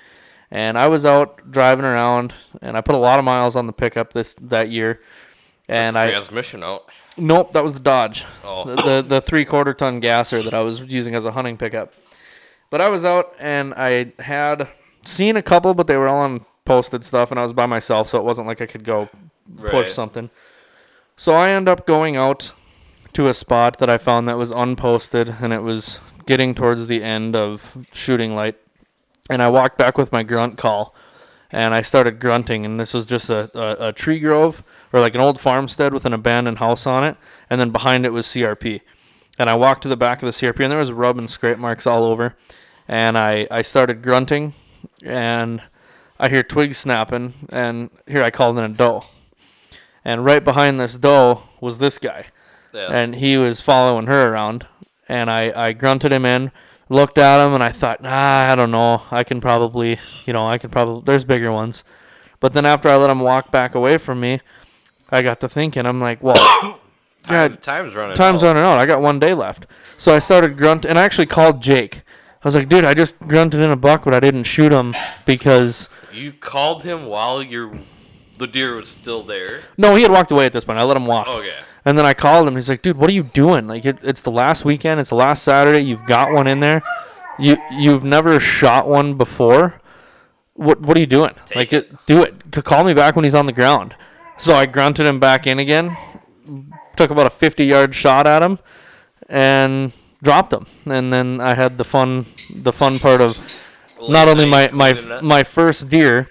And I was out driving around, and I put a lot of miles on the pickup this that year. And I Transmission out. Nope, that was the Dodge. Oh. The, the the three quarter ton gasser that I was using as a hunting pickup. But I was out and I had seen a couple, but they were all on posted stuff, and I was by myself, so it wasn't like I could go push Right. something. So I end up going out to a spot that I found that was unposted, and it was getting towards the end of shooting light. And I walked back with my grunt call, and I started grunting. And this was just a, a, a tree grove or like an old farmstead with an abandoned house on it, and then behind it was CRP. And I walked to the back of the CRP, and there was rub and scrape marks all over. and I I started grunting, and I hear twigs snapping, and here I called in a doe, and right behind this doe was this guy, Yeah. and he was following her around, and I I grunted him in. Looked at him and I thought, nah, I don't know. I can probably, you know, I can probably. There's bigger ones, but then after I let him walk back away from me, I got to thinking. I'm like, well, Time, God, time's running. Out. Time's out. running out. I got one day left. So I started grunting, and I actually called Jake. I was like, dude, I just grunted in a buck, but I didn't shoot him because You called him while your the deer was still there. no, he had walked away at this point. I let him walk. Okay. And then I called him. He's like, dude, what are you doing? Like, it, it's the last weekend. It's the last Saturday. You've got one in there. You you've never shot one before. What what are you doing? like, it, do it. Call me back when he's on the ground. So I grunted him back in again. Took about a fifty yard shot at him, and dropped him. And then I had the fun the fun part of not only my my my first deer.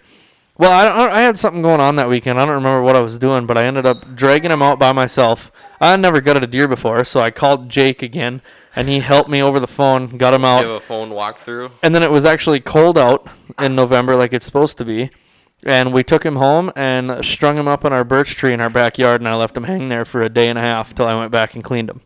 Well, I, I I had something going on that weekend. I don't remember what I was doing, but I ended up dragging him out by myself. I had never gutted a deer before, so I called Jake again, and he helped me over the phone, got him You out. have a phone walkthrough. And then it was actually cold out in November, like it's supposed to be. And we took him home and strung him up in our birch tree in our backyard, and I left him hang there for a day and a half till I went back and cleaned him.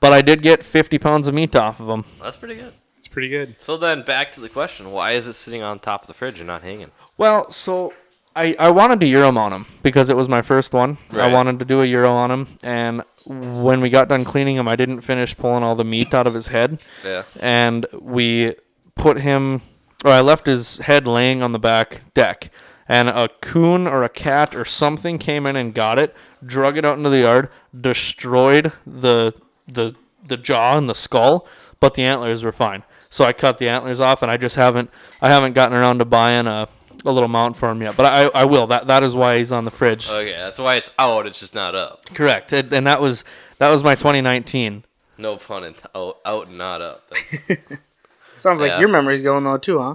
But I did get 50 pounds of meat off of him. That's pretty good. It's pretty good. So then back to the question: Why is it sitting on top of the fridge and not hanging? Well, so I, I wanted to Euro on him because it was my first one. I wanted to do a Euro on him, and when we got done cleaning him, I didn't finish pulling all the meat out of his head, Yeah. and we put him, or I left his head laying on the back deck, and a coon or a cat or something came in and got it, drug it out into the yard, destroyed the the the jaw and the skull, but the antlers were fine. So I cut the antlers off, and I just haven't I haven't gotten around to buying a, a little mount for him yet. But I I will. That that is why he's on the fridge. Okay, that's why it's out. It's just not up. Correct. And, and that was that was my 2019. No pun in out, out and not up. That's- Sounds like Yeah. your memory's going though too, huh?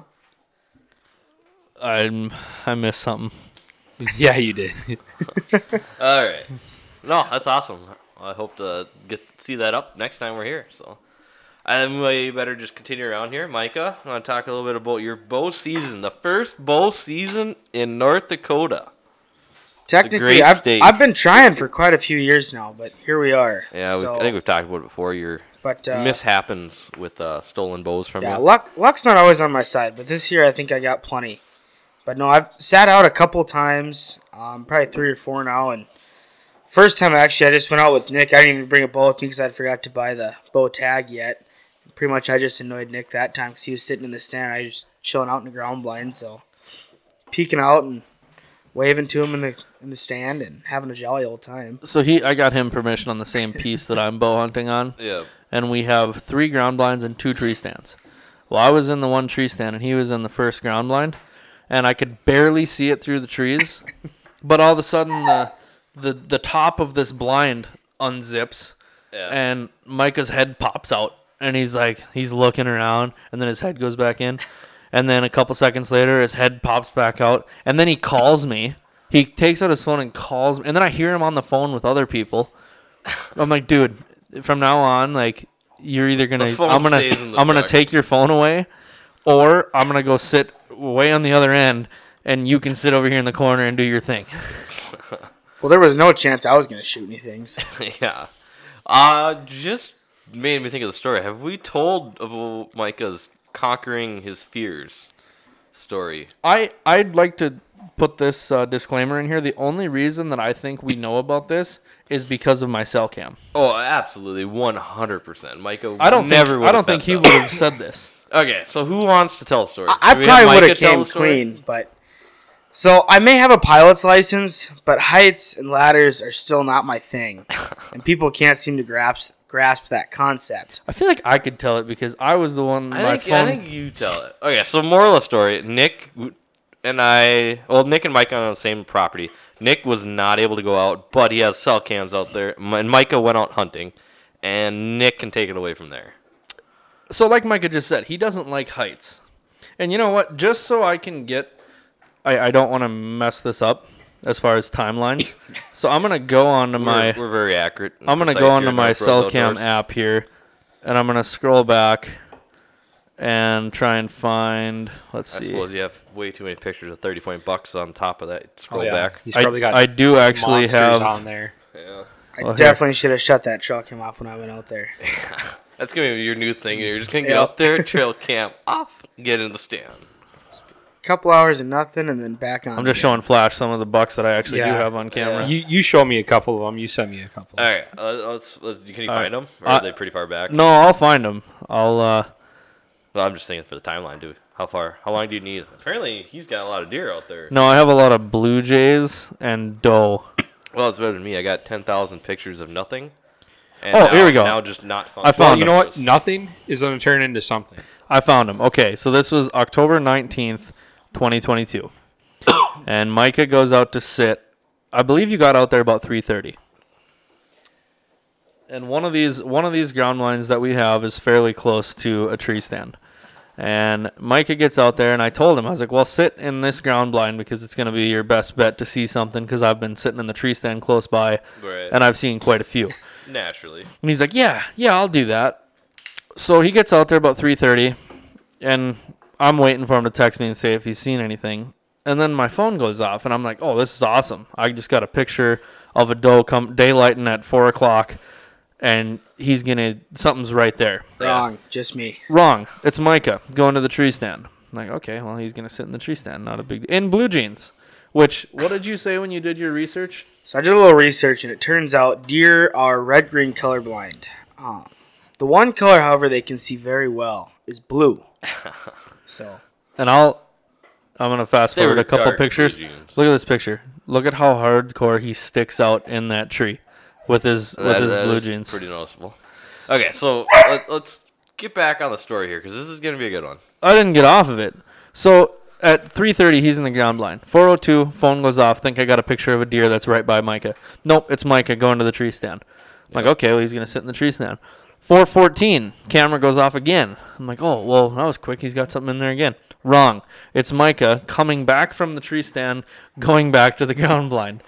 I'm I missed something. Yeah, you did. All right. No, that's awesome. I hope to get see that up next time we're here. So, and we better just continue around here. Micah, I want to talk a little bit about your bow season, the first bow season in North Dakota. Technically, I've, state. I've been trying for quite a few years now, but here we are. Yeah, we, So, I think we've talked about it before. Your but uh, mishappens with uh, stolen bows from yeah, you. luck luck's not always on my side, but this year I think I got plenty. But no, I've sat out a couple times, um, probably three or four now, and first time actually I just went out with Nick. I didn't even bring a bow with me because I forgot to buy the bow tag yet. Pretty much, I just annoyed Nick that time because he was sitting in the stand. I was just chilling out in the ground blind, so peeking out and waving to him in the in the stand and having a jolly old time. So he I got him permission on the same piece that I'm bow hunting on. Yeah. and we have three ground blinds and two tree stands. Well, I was in the one tree stand and he was in the first ground blind, and I could barely see it through the trees. but all of a sudden, the the the top of this blind unzips, Yeah. and Micah's head pops out, and he's like he's looking around, and then his head goes back in, and then a couple seconds later, his head pops back out, and then he calls me. He takes out his phone and calls me, and then I hear him on the phone with other people. I'm like, dude, from now on, like, you're either gonna, I'm gonna, stays in the I'm gonna take your phone away, or I'm gonna go sit way on the other end, and you can sit over here in the corner and do your thing. Well, there was no chance I was gonna shoot anything. So. yeah. Uh, just made me think of the story. Have we told about Micah's conquering his fears story? I, I'd like to put this uh, disclaimer in here. The only reason that I think we know about this is because of my cell cam. Oh, absolutely, one hundred percent. Micah, I don't never. think, I don't think he would have said this. Okay, so who wants to tell the story? I Do we have probably would have tell came the story? clean, but so I may have a pilot's license, but heights and ladders are still not my thing, and people can't seem to grasp grasp that concept. I feel like I could tell it because I was the one. I my think, phone. I think you tell it. Okay, so moral of the story: Nick and I, well, Nick and Micah on the same property. Nick was not able to go out, but he has cell cams out there, and Micah went out hunting, and Nick can take it away from there. so like Micah just said, he doesn't like heights. And you know what? Just so I can get, I, I don't want to mess this up as far as timelines. so I'm gonna go on to my, we're, we're very accurate. I'm gonna go here onto my North cell cam app here, and I'm gonna scroll back, and try and find. Let's I see. suppose you have way too many pictures of 30 point bucks on top of that. Scroll Oh, yeah. back. He's I, probably got I do actually monsters have. on there. Yeah. Oh, I Well, here. definitely should have shut that trail cam off when I went out there. That's gonna be your new thing. You're just gonna get Yeah. out there, trail camp off, get in the stand. Couple hours of nothing, and then back on. I'm just again. showing Flash some of the bucks that I actually do Yeah. have on camera. You you show me a couple of them. You sent me a couple. All right, uh, let's, let's. Can you All find right. them, or Uh, are they pretty far back? No, I'll find them. I'll. uh Well, I'm just thinking for the timeline, dude. How far? How long do you need? Apparently, he's got a lot of deer out there. No, I have a lot of blue jays and doe. Well, it's better than me. I got 10,000 pictures of nothing. And Oh, now, here we go. Now just not fun. I found Well, you know what? Nothing is going to turn into something. I found them. Okay, so this was October 19th, 2022. and Micah goes out to sit. I believe you got out there about 3:30. And one of these one of these ground blinds that we have is fairly close to a tree stand. And Micah gets out there, and I told him, I was like, well, sit in this ground blind because it's going to be your best bet to see something because I've been sitting in the tree stand close by Right. and I've seen quite a few. Naturally. And he's like, "Yeah, yeah, I'll do that." So he gets out there about 3:30, and I'm waiting for him to text me and say if he's seen anything. And then my phone goes off, and I'm like, "Oh, this is awesome! I just got a picture of a doe come daylighting at four o'clock, and he's gonna something's right there. Wrong, just me. Wrong. It's Micah going to the tree stand. I'm like, okay, well, he's gonna sit in the tree stand. Not a big in blue jeans. Which what did you say when you did your research? So I did a little research, and it turns out deer are red-green colorblind. Uh, the one color, however, they can see very well is blue. So And I'll I'm gonna fast They forward were a couple dark blue pictures. jeans. Look at this picture. Look at how hardcore he sticks out in that tree with his with That- his that blue is jeans. Pretty noticeable. Okay, so let, let's get back on the story here because this is gonna be a good one. I didn't get off of it. So at 3:30, he's in the ground blind. 4:02, phone goes off. Think I got a picture of a deer that's right by Micah. Nope, it's Micah going to the tree stand. I'm like, okay, well he's gonna sit in the tree stand. 4:14, camera goes off again. I'm like, oh well, that was quick. He's got something in there again. Wrong. It's Micah coming back from the tree stand, going back to the ground blind.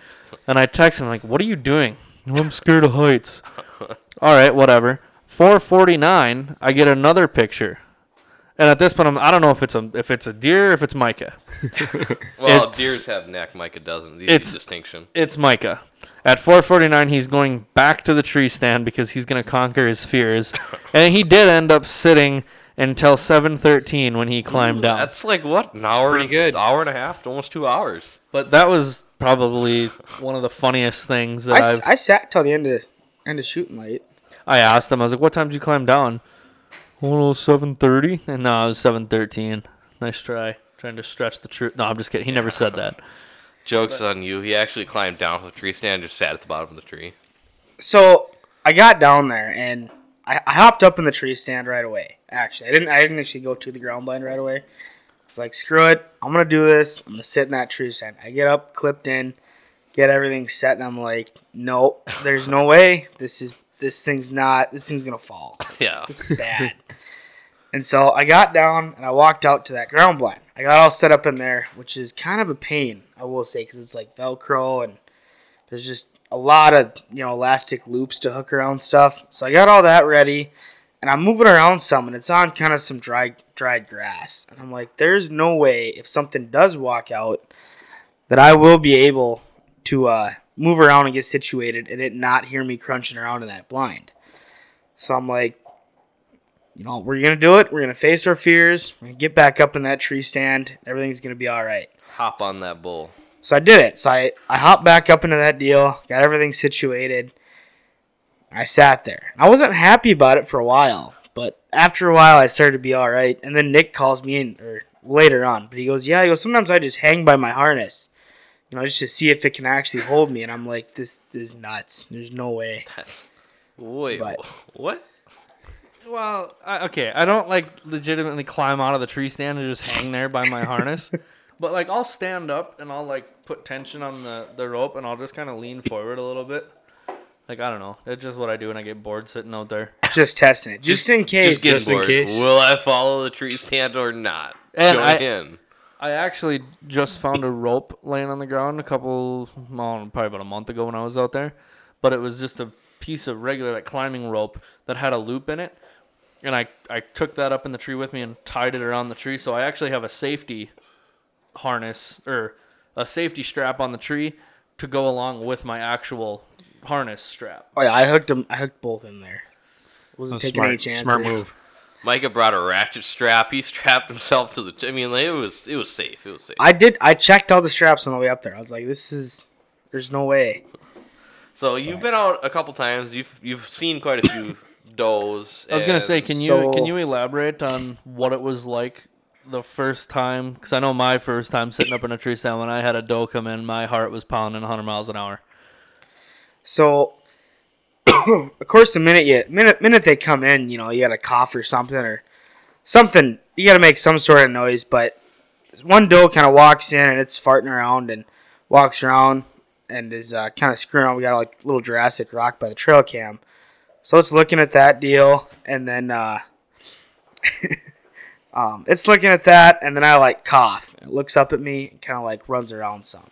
And I text him like, what are you doing? "No, I'm scared of heights. All right, whatever. 4:49, I get another picture. And at this point, I'm, I don't know if it's a if it's a deer, or if it's Micah. Well, It's- deers have neck. Micah doesn't. Easy It's- distinction. It's Micah. At 4:49, he's going back to the tree stand because he's gonna conquer his fears, and he did end up sitting until 7:13 when he climbed down. That's like what an hour, pretty good. hour and a half, to almost two hours. But that was probably one of the funniest things that I, I've. s- I sat till the end of end of shooting light. I asked him. I was like, "What time did you climb down?" Oh, 7:30, and no, it was 7:13. Nice try, trying to stretch the truth. No, I'm just kidding. He never said that. Jokes on you. He actually climbed down from the tree stand, and just sat at the bottom of the tree. So I got down there and I, I hopped up in the tree stand right away. Actually, I didn't. I didn't actually go to the ground blind right away. It's like, screw it. I'm gonna do this. I'm gonna sit in that tree stand. I get up, clipped in, get everything set, and I'm like, nope. There's no way. This is this thing's not. This thing's gonna fall. Yeah. This is bad. And so I got down and I walked out to that ground blind. I got all set up in there, which is kind of a pain, I will say, because it's like Velcro and there's just a lot of you know elastic loops to hook around stuff. So I got all that ready, and I'm moving around some, and it's on kind of some dry dried grass, and I'm like, there's no way if something does walk out that I will be able to uh, move around and get situated and it not hear me crunching around in that blind. So I'm like, you know, we're gonna do it. We're gonna face our fears. We're gonna get back up in that tree stand. Everything's gonna be all right. Hop on that bull. So I did it. So I, I hopped back up into that deal, got everything situated. I sat there. I wasn't happy about it for a while, but after a while I started to be all right. And then Nick calls me in, or later on, but he goes, "Yeah, he goes. Sometimes I just hang by my harness, you know, just to see if it can actually hold me." And I'm like, "This, this is nuts. There's no way." Wait, But- what? Well, I, okay, I don't like legitimately climb out of the tree stand and just hang there by my harness. But like I'll stand up and I'll like put tension on the, the rope and I'll just kind of lean forward a little bit. Like I don't know, it's just what I do when I get bored sitting out there. Just testing it, just, in case. Just getting Just in bored. case. Will I follow the tree stand or not? And Join I- in. I actually just found a rope laying on the ground a couple, well, probably about a month ago when I was out there, but it was just a piece of regular like climbing rope that had a loop in it. And I I took that up in the tree with me and tied it around the tree. So I actually have a safety harness or a safety strap on the tree to go along with my actual harness strap. Oh yeah, I hooked them. I hooked both in there. Wasn't That's taking any smart, chances. smart move. Micah brought a ratchet strap. He strapped himself to the. I mean, like, it was it was safe. It was safe. I did. I checked all the straps on the way up there. I was like, this is. There's no way. So you've been out a couple times. You've you've seen quite a few does. I was gonna say, can you so- can you elaborate on what it was like the first time? Because I know my first time sitting up in a tree stand when I had a doe come in, my heart was pounding 100 miles an hour. So, of course, the minute you minute minute they come in, you know, you got to cough or something or something. You got to make some sort of noise. But one doe kind of walks in and it's farting around and walks around and is uh, kind of screwing around. We got like little Jurassic Rock by the trail cam, so it's looking at that deal and then. Uh, Um, it's looking at that, and then I like cough. It looks up at me and kind of like runs around some.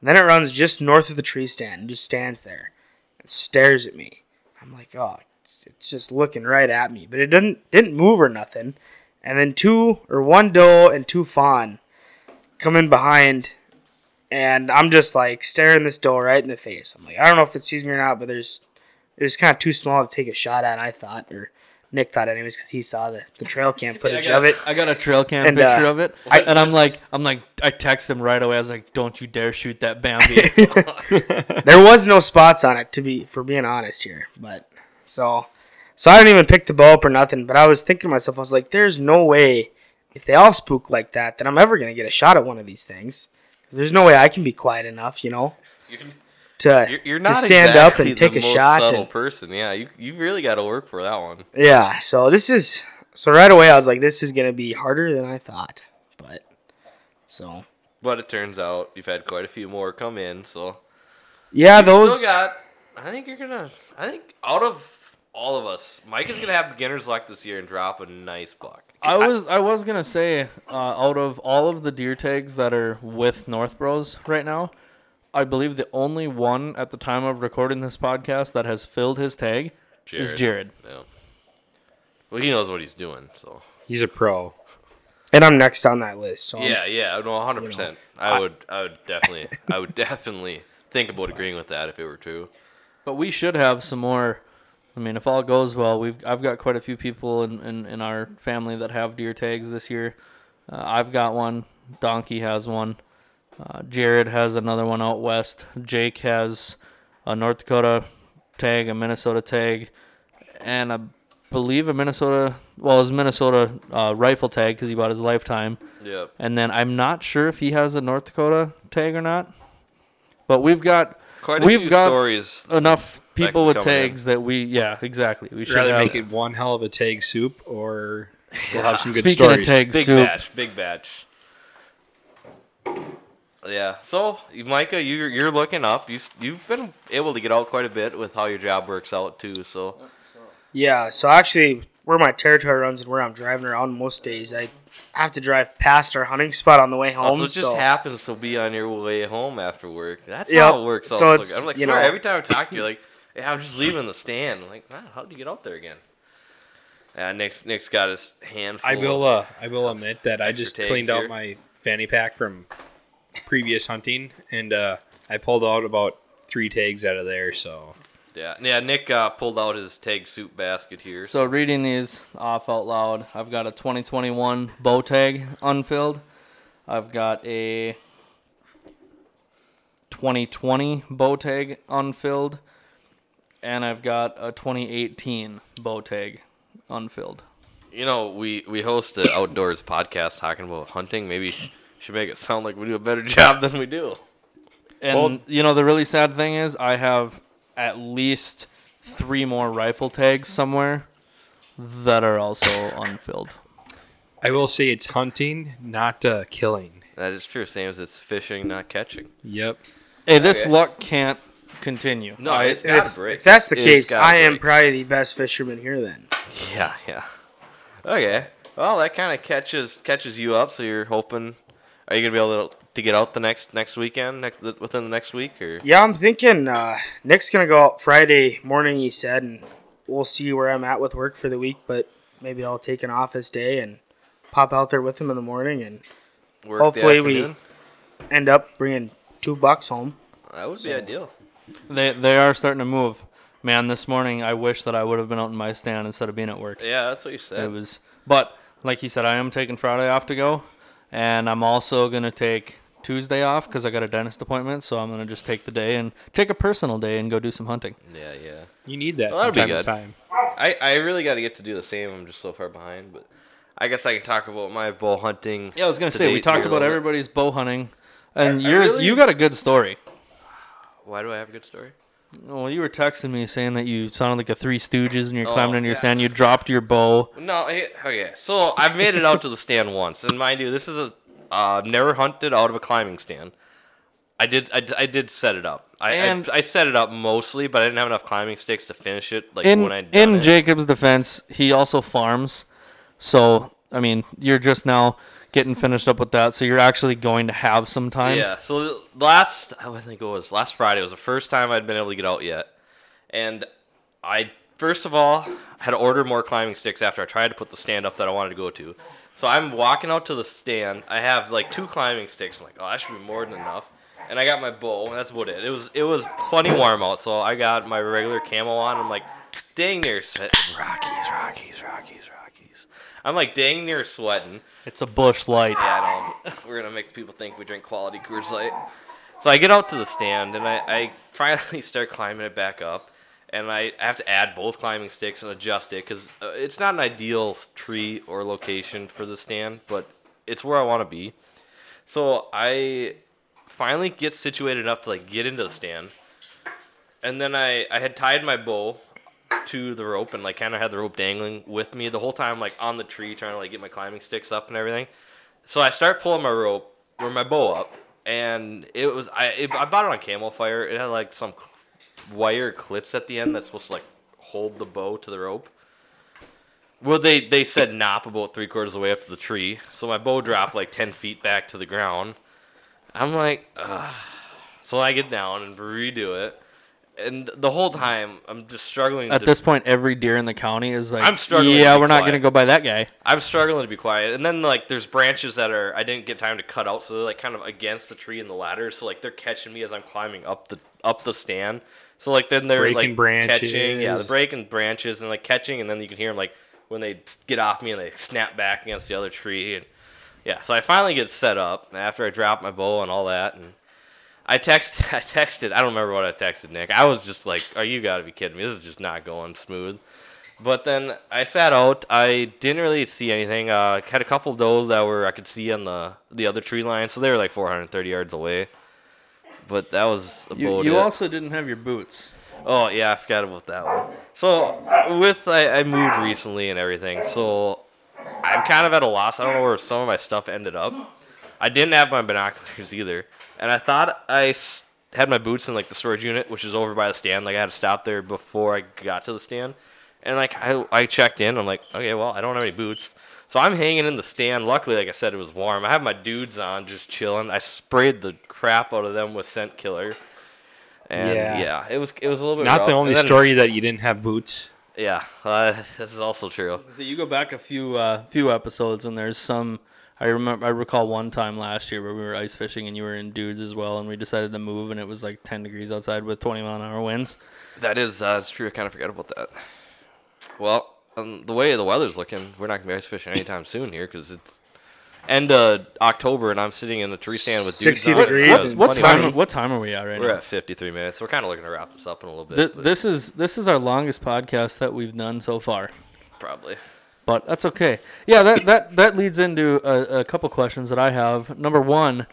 And then it runs just north of the tree stand and just stands there and stares at me. I'm like, oh, it's, it's just looking right at me, but it didn't didn't move or nothing. And then two or one doe and two fawn come in behind, and I'm just like staring this doe right in the face. I'm like, I don't know if it sees me or not, but there's it was kind of too small to take a shot at. I thought, or Nick thought, anyways, because he saw the, the trail cam footage I got, of it. I got a trail cam And, uh, picture of it, I- and I'm like, I'm like, I text him right away. I was like, "Don't you dare shoot that Bambi!" There was no spots on it to be for being honest here, but so so I didn't even pick the bow up or nothing. But I was thinking to myself, I was like, "There's no way if they all spook like that that I'm ever gonna get a shot at one of these things. 'Cause there's no way I can be quiet enough, you know, You're, to you're, you're to stand exactly up and take the a most shot. Subtle And, person, yeah. You you really got to work for that one. yeah, so this is so right away I was like, this is gonna be harder than I thought, but so But it turns out you've had quite a few more come in, so yeah, you those still got. I think you're gonna. I think out of all of us, Mike is gonna have beginner's luck this year and drop a nice buck. I was I was gonna say, uh, out of all of the deer tags that are with North Bros right now, I believe the only one at the time of recording this podcast that has filled his tag is Jared. Yeah. Well, he knows what he's doing, so He's a pro. and I'm next on that list. So I'm- yeah, yeah, no, hundred percent. I would, I would definitely, I would definitely think about agreeing with that if it were true. But we should have some more. I mean, if all goes well, we've I've got quite a few people in, in, in our family that have deer tags this year. Uh, I've got one. Donkey has one. Uh, Jared has another one out west. Jake has a North Dakota tag, a Minnesota tag, and I believe a Minnesota. Well, his Minnesota uh, rifle tag because he bought his lifetime. Yep. And then I'm not sure if he has a North Dakota tag or not. But we've got Quite a We've few got- stories. enough people with come in. tags that we yeah exactly we should Rather have. make it one hell of a tag soup, or we'll have some good Speaking stories. of tag Big soup, batch, big batch. Yeah. So, Micah, you're you're looking up. You you've been able to get out quite a bit with how your job works out too. So, Yeah, so actually, where my territory runs and where I'm driving around most days, I have to drive past our hunting spot on the way home. also it just so happens to be on your way home after work. That's Yep. how it works. So also. it's, I'm like, you swear, know- every time I talk to you, like, yeah, I'm just leaving the stand. I'm like, man, how did you get out there again? Yeah, Nick's Nick's got his handful. I will. Uh, I will admit that I just tags cleaned here. out my fanny pack from previous hunting, and uh, I pulled out about three tags out of there. So yeah, yeah. Nick uh, pulled out his tag soup basket here. so reading these off out loud, I've got a 2021 bow tag unfilled. I've got a 2020 bow tag unfilled, and I've got a 2018 bow tag unfilled. You know, we we host an outdoors podcast talking about hunting. Maybe should make it sound like we do a better job than we do. And Well- you know the really sad thing is I have at least three more rifle tags somewhere that are also unfilled. I will say it's hunting, not uh, killing. That is true. Same as it's fishing, not catching. Yep. Hey, this Okay. luck can't continue. No, I- it's And got to if, break. if that's the It's case, gotta I am probably the best fisherman here then. Yeah, yeah. Okay. Well, that kind of catches catches you up. So you're hoping, are you gonna be able to, to get out the next next weekend, next within the next week, or Yeah, I'm thinking uh, Nick's gonna go out Friday morning. He said, and we'll see where I'm at with work for the week. But maybe I'll take an office day and pop out there with him in the morning and Work Hopefully we- end up bringing two bucks home. That would be ideal. They they are starting to move. Man, this morning I wish that I would have been out in my stand instead of being at work. Yeah, that's what you said. It was, but like you said, I am taking Friday off to go, and I'm also gonna take Tuesday off because I got a dentist appointment. So I'm gonna just take the day and take a personal day and go do some hunting. yeah, yeah. You need that Well, that'd be time good. time. I, I really got to get to do the same. I'm just so far behind, but I guess I can talk about my bow hunting. Yeah, I was gonna say we talked about little bit. everybody's bow hunting, and I yours. really- You got a good story. Why do I have a good story? Well, you were texting me saying that you sounded like the Three Stooges and you're Oh, climbing your yeah. stand. You dropped your bow. No, eh, okay. So I've made it out to the stand once, and mind you, this is a uh, never hunted out of a climbing stand. I did, I did set it up. I, And- I, I set it up mostly, but I didn't have enough climbing sticks to finish it. Like in when I in it. Jacob's defense, he also farms. So I mean, you're just now getting finished up with that, so you're actually going to have some time. Yeah. So last, oh, I think it was last Friday was the first time I'd been able to get out yet, and I first of all had to order more climbing sticks after I tried to put the stand up that I wanted to go to. So I'm walking out to the stand. I have like two climbing sticks. I'm like, oh, that should be more than enough. And I got my bow, and that's about it. It was it was plenty warm out, so I got my regular camo on. I'm like, dang near set. Rockies, Rockies, Rockies, Rockies. I'm like dang near sweating. It's a Busch Light. Yeah. We're gonna make people think we drink quality Coors Light. So I get out to the stand and I, I finally start climbing it back up, and I have to add both climbing sticks and adjust it because uh, it's not an ideal tree or location for the stand, but it's where I want to be. So I finally get situated enough to like get into the stand, and then I I had tied my bow to the rope and like kind of had the rope dangling with me the whole time like on the tree trying to like get my climbing sticks up and everything. So I start pulling my rope or my bow up and it was I it, I bought it on Camofire. It had like some cl- wire clips at the end that's supposed to like hold the bow to the rope. Well, they they said nop about three quarters of the way up to the tree, so my bow dropped like ten feet back to the ground. I'm like, Ugh. so I get down and redo it, and the whole time I'm just struggling. At to, this point, every deer in the county is like, I'm struggling to Yeah, be we're not gonna go by that guy. I'm struggling to be quiet, and then like there's branches that are I didn't get time to cut out, so they're like kind of against the tree and the ladder, so like they're catching me as I'm climbing up the up the stand. So like then they're Breaking like catching, yeah, the branches. breaking branches and like catching, and then you can hear them like when they get off me and they snap back against the other tree, and yeah. So I finally get set up after I drop my bow and all that, and I text I texted I don't remember what I texted Nick. I was just like, "Oh, you got to be kidding me! This is just not going smooth." But then I sat out. I didn't really see anything. Uh, had a couple does that were I could see on the the other tree line, so they were like 430 yards away. But that was about You, you it. also didn't have your boots. Oh yeah, I forgot about that one. So with I, I moved recently and everything, so I'm kind of at a loss. I don't know where some of my stuff ended up. I didn't have my binoculars either, and I thought I s- had my boots in like the storage unit, which is over by the stand. Like I had to stop there before I got to the stand, and like I I checked in. I'm like, okay, well I don't have any boots. So I'm hanging in the stand. Luckily, like I said, it was warm. I have my dudes on, just chilling. I sprayed the crap out of them with scent killer. And Yeah. yeah, it was it was a little bit Not rough. the only then- story that you didn't have boots. Yeah, uh, this is also true. So you go back a few uh, few episodes, and there's some. I remember. I recall one time last year where we were ice fishing, and you were in dudes as well, and we decided to move, and it was like 10 degrees outside with 20 mile an hour winds. That is uh, that's true. I kind of forgot about that. Well, um, the way the weather's looking, we're not gonna be ice fishing anytime soon here because it's end of October, and I'm sitting in a tree stand with dudes 60 on. degrees That was and What time? warm. What time are we at right now? We're at 53 minutes. We're kind of looking to wrap this up in a little bit. Th- this is this is our longest podcast that we've done so far, probably. But that's okay. Yeah, that that that leads into a, a couple questions that I have. Number one,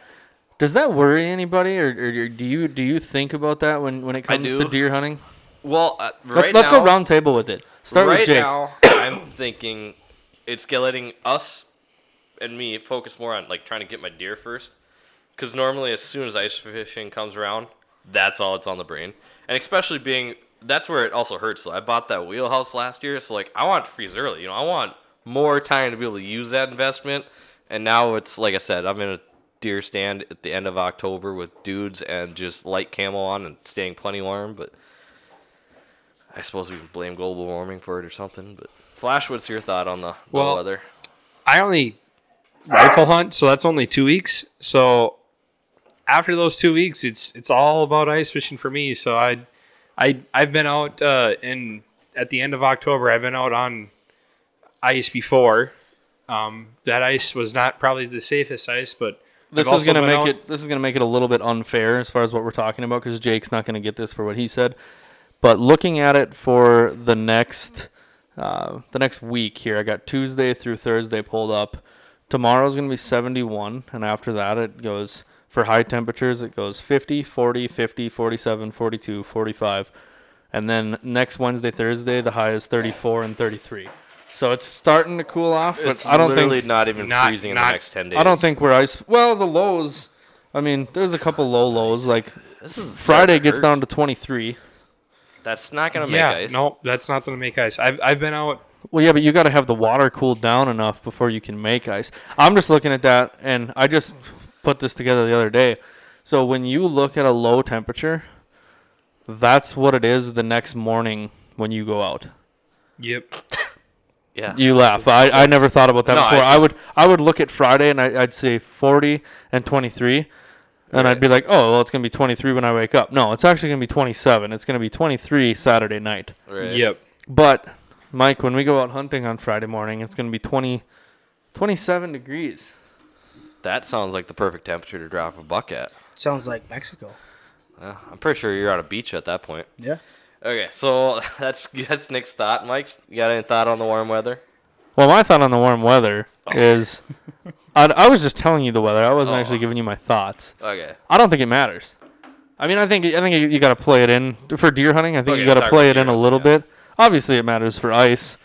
does that worry anybody, or, or do you do you think about that when when it comes to deer hunting? Well, uh, right Let's let's go round table with it. Start right with Jake. now, I'm thinking it's getting us and me focus more on like trying to get my deer first. Because normally, as soon as ice fishing comes around, that's all it's on the brain. And especially being that's where it also hurts. So I bought that wheelhouse last year, so like I want to freeze early. You know, I want more time to be able to use that investment. And now it's like I said, I'm in a deer stand at the end of October with dudes and just light camo on and staying plenty warm. But I suppose we can blame global warming for it or something. But Flash, what's your thought on the, Well, weather? I only rifle hunt, so that's only two weeks. So after those two weeks, it's it's all about ice fishing for me. So I, I I've been out uh, in at the end of October. I've been out on ice before. Um, that ice was not probably the safest ice, but This I've is gonna make out- it. This is gonna make it a little bit unfair as far as what we're talking about because Jake's not gonna get this for what he said. But looking at it for the next, uh, the next week here, I got Tuesday through Thursday pulled up. Tomorrow's gonna be 71, and after that it goes for high temperatures. It goes 50, 40, 50, 47, 42, 45, and then next Wednesday, Thursday, the high is 34 and 33. So it's starting to cool off, but It's I don't think literally not even not- freezing in not- the next ten days. I don't think we're ice. Well, the lows. I mean, there's a couple low lows. Like this is Friday gets hurt. down to 23. That's not gonna yeah, make ice. no, that's not going to make ice. I've I've been out. Well, yeah, but you got to have the water cooled down enough before you can make ice. I'm just looking at that, and I just put this together the other day. So when you look at a low temperature, that's what it is the next morning when you go out. Yep. Yeah. You laugh. I, I never thought about that No, before. I, just- would I would look at Friday and I, I'd say 40 and 23, and I'd be like, oh well, it's gonna be 23 when I wake up. No, it's actually gonna be 27. It's gonna be 23 Saturday night. Right. Yep. But Mike, when we go out hunting on Friday morning, it's gonna be 20, 27 degrees. That sounds like the perfect temperature to drop a buck at. Sounds like Mexico. Yeah, I'm pretty sure you're on a beach at that point. Yeah. Okay, so that's that's Nick's thought. Mike's you got any thought on the warm weather? Well, my thought on the warm weather oh. is, I, I was just telling you the weather. I wasn't Oh. actually giving you my thoughts. Okay. I don't think it matters. I mean, I think I think you, you got to play it in for deer hunting. I think Okay, you got to play about it in a little yeah. bit. Obviously, it matters for ice,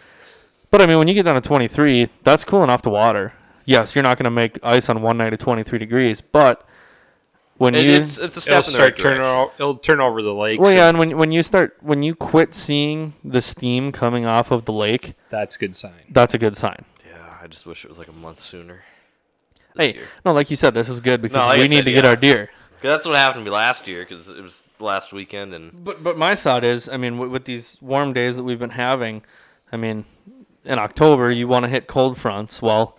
but I mean, when you get down to 23, that's cooling off the water. Yes, you're not going to make ice on one night at 23 degrees, but when It, you it's it's a It'll in the right start turning. direction. o- It'll turn over the lakes. well, yeah, and and when when you start when you quit seeing the steam coming off of the lake, that's a good sign. that's a good sign. Yeah, I just wish it was like a month sooner. This Hey, year. no, like you said, this is good because like I we need said, to get yeah. our deer. 'Cause that's what happened to me last year because it was last weekend and But but my thought is, I mean, with, with these warm days that we've been having, I mean, in October you want to hit cold fronts. Well,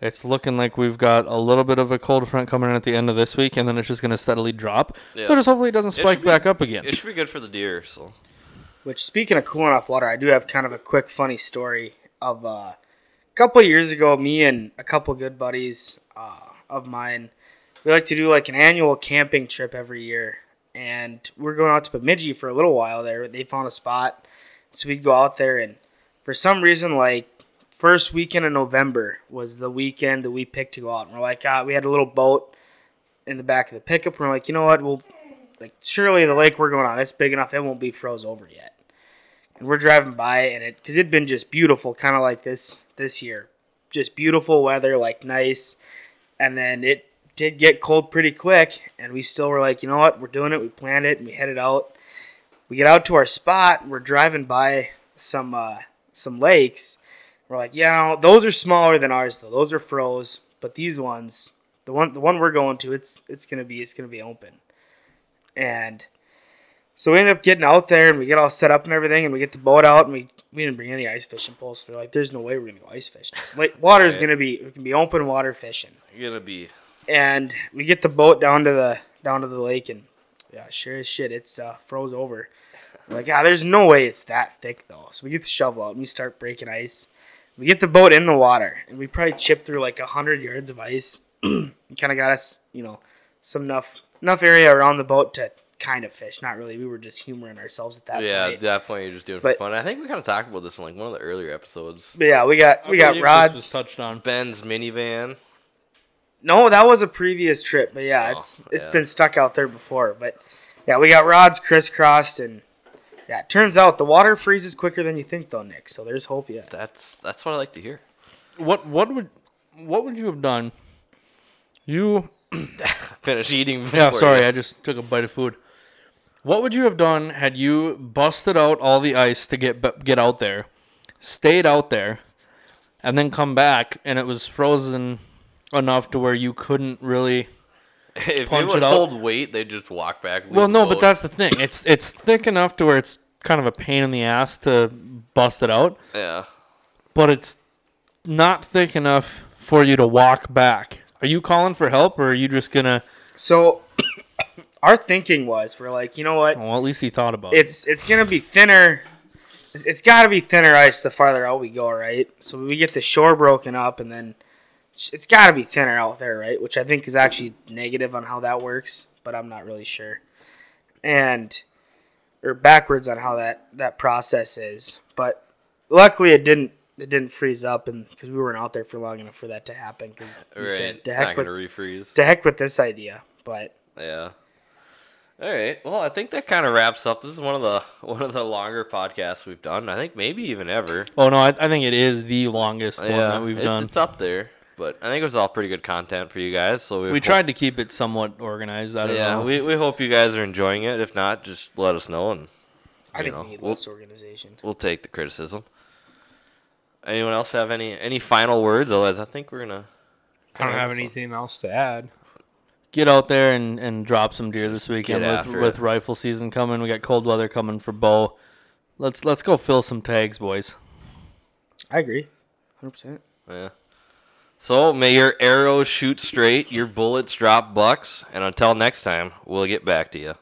it's looking like we've got a little bit of a cold front coming in at the end of this week, and then it's just going to steadily drop. Yeah. So just hopefully it doesn't spike should be- back up again. it should be good for the deer. So Which, speaking of cooling off water, I do have kind of a quick, funny story of uh, a couple of years ago. Me and a couple good buddies uh, of mine, we like to do like an annual camping trip every year, and we're going out to Bemidji for a little while there. They found a spot, so we'd go out there, and for some reason, like first weekend of November was the weekend that we picked to go out. And we're like, ah, we had a little boat in the back of the pickup. And we're like, you know what? We'll like surely the lake we're going on, it's big enough. It won't be froze over yet and we're driving by and it because it'd been just beautiful kind of like this this year just beautiful weather like nice and then it did get cold pretty quick and we still were like you know what we're doing it we planned it and we headed out we get out to our spot we're driving by some uh some lakes we're like yeah those are smaller than ours though those are froze but these ones the one the one we're going to it's it's gonna be it's gonna be open and so we end up getting out there and we get all set up and everything, and we get the boat out and we we didn't bring any ice fishing poles. We're like, there's no way we're gonna go ice fishing. Like water's Right. gonna be it can be open water fishing, you're gonna be and we get the boat down to the down to the lake and yeah, sure as shit, it's uh, froze over. We're like, ah, there's no way it's that thick though. So we get the shovel out and we start breaking ice. We get the boat in the water and we probably chipped through like a hundred yards of ice. kind of got us, you know, some enough enough area around the boat to kind of fish. Not really. We were just humoring ourselves at that yeah. point. At that point, you're just doing But- for fun. I think we kind of talked about this in like one of the earlier episodes. But yeah, we got we I got believe this was rods. touched on. Ben's minivan. No, that was a previous trip, but yeah, Oh, it's it's yeah. been stuck out there before. But yeah, we got rods crisscrossed, and yeah, it turns out the water freezes quicker than you think, though, Nick. So there's hope yet. That's that's what I like to hear. What what would what would you have done? You Finish eating. Yeah, sorry, you- I just took a bite of food. What would you have done had you busted out all the ice to get get out there, stayed out there, and then come back and it was frozen enough to where you couldn't really? If punch it would it out. hold weight, they just walk back. leave Well, the no, but that's the thing. It's it's thick enough to where it's kind of a pain in the ass to bust it out. yeah. but it's not thick enough for you to walk back. Are you calling for help, or are you just gonna? So our thinking was we're like, you know what? Well, at least he thought about it. It's it's gonna be thinner. It's, it's got to be thinner ice the farther out we go, right? So we get the shore broken up, and then it's got to be thinner out there, right? Which I think is actually negative on how that works, but I'm not really sure. And or backwards on how that that process is, but luckily it didn't it didn't freeze up, and because we weren't out there for long enough for that to happen. Because we Right. said, It's "To not heck with refreeze. to heck with this idea," but Yeah. All right. Well, I think that kind of wraps up. This is one of the one of the longer podcasts we've done. I think maybe even ever. oh no, I, I think it is the longest one that we've it's, done. It's up there, but I think it was all pretty good content for you guys. So we, we hope- tried to keep it somewhat organized. I don't Yeah, know. we, we hope you guys are enjoying it. If not, just let us know and I You think know, we need we'll- less organization. we'll take the criticism. Anyone else have any any final words? Otherwise, I think we're gonna. I don't have this one. anything else to add. Get out there and, and drop some deer this weekend get with, after with it. rifle season coming. We got cold weather coming for bow. Let's let's go fill some tags, boys. I agree, hundred percent. Yeah. So may your arrows shoot straight, your bullets drop bucks, and until next time, we'll get back to you.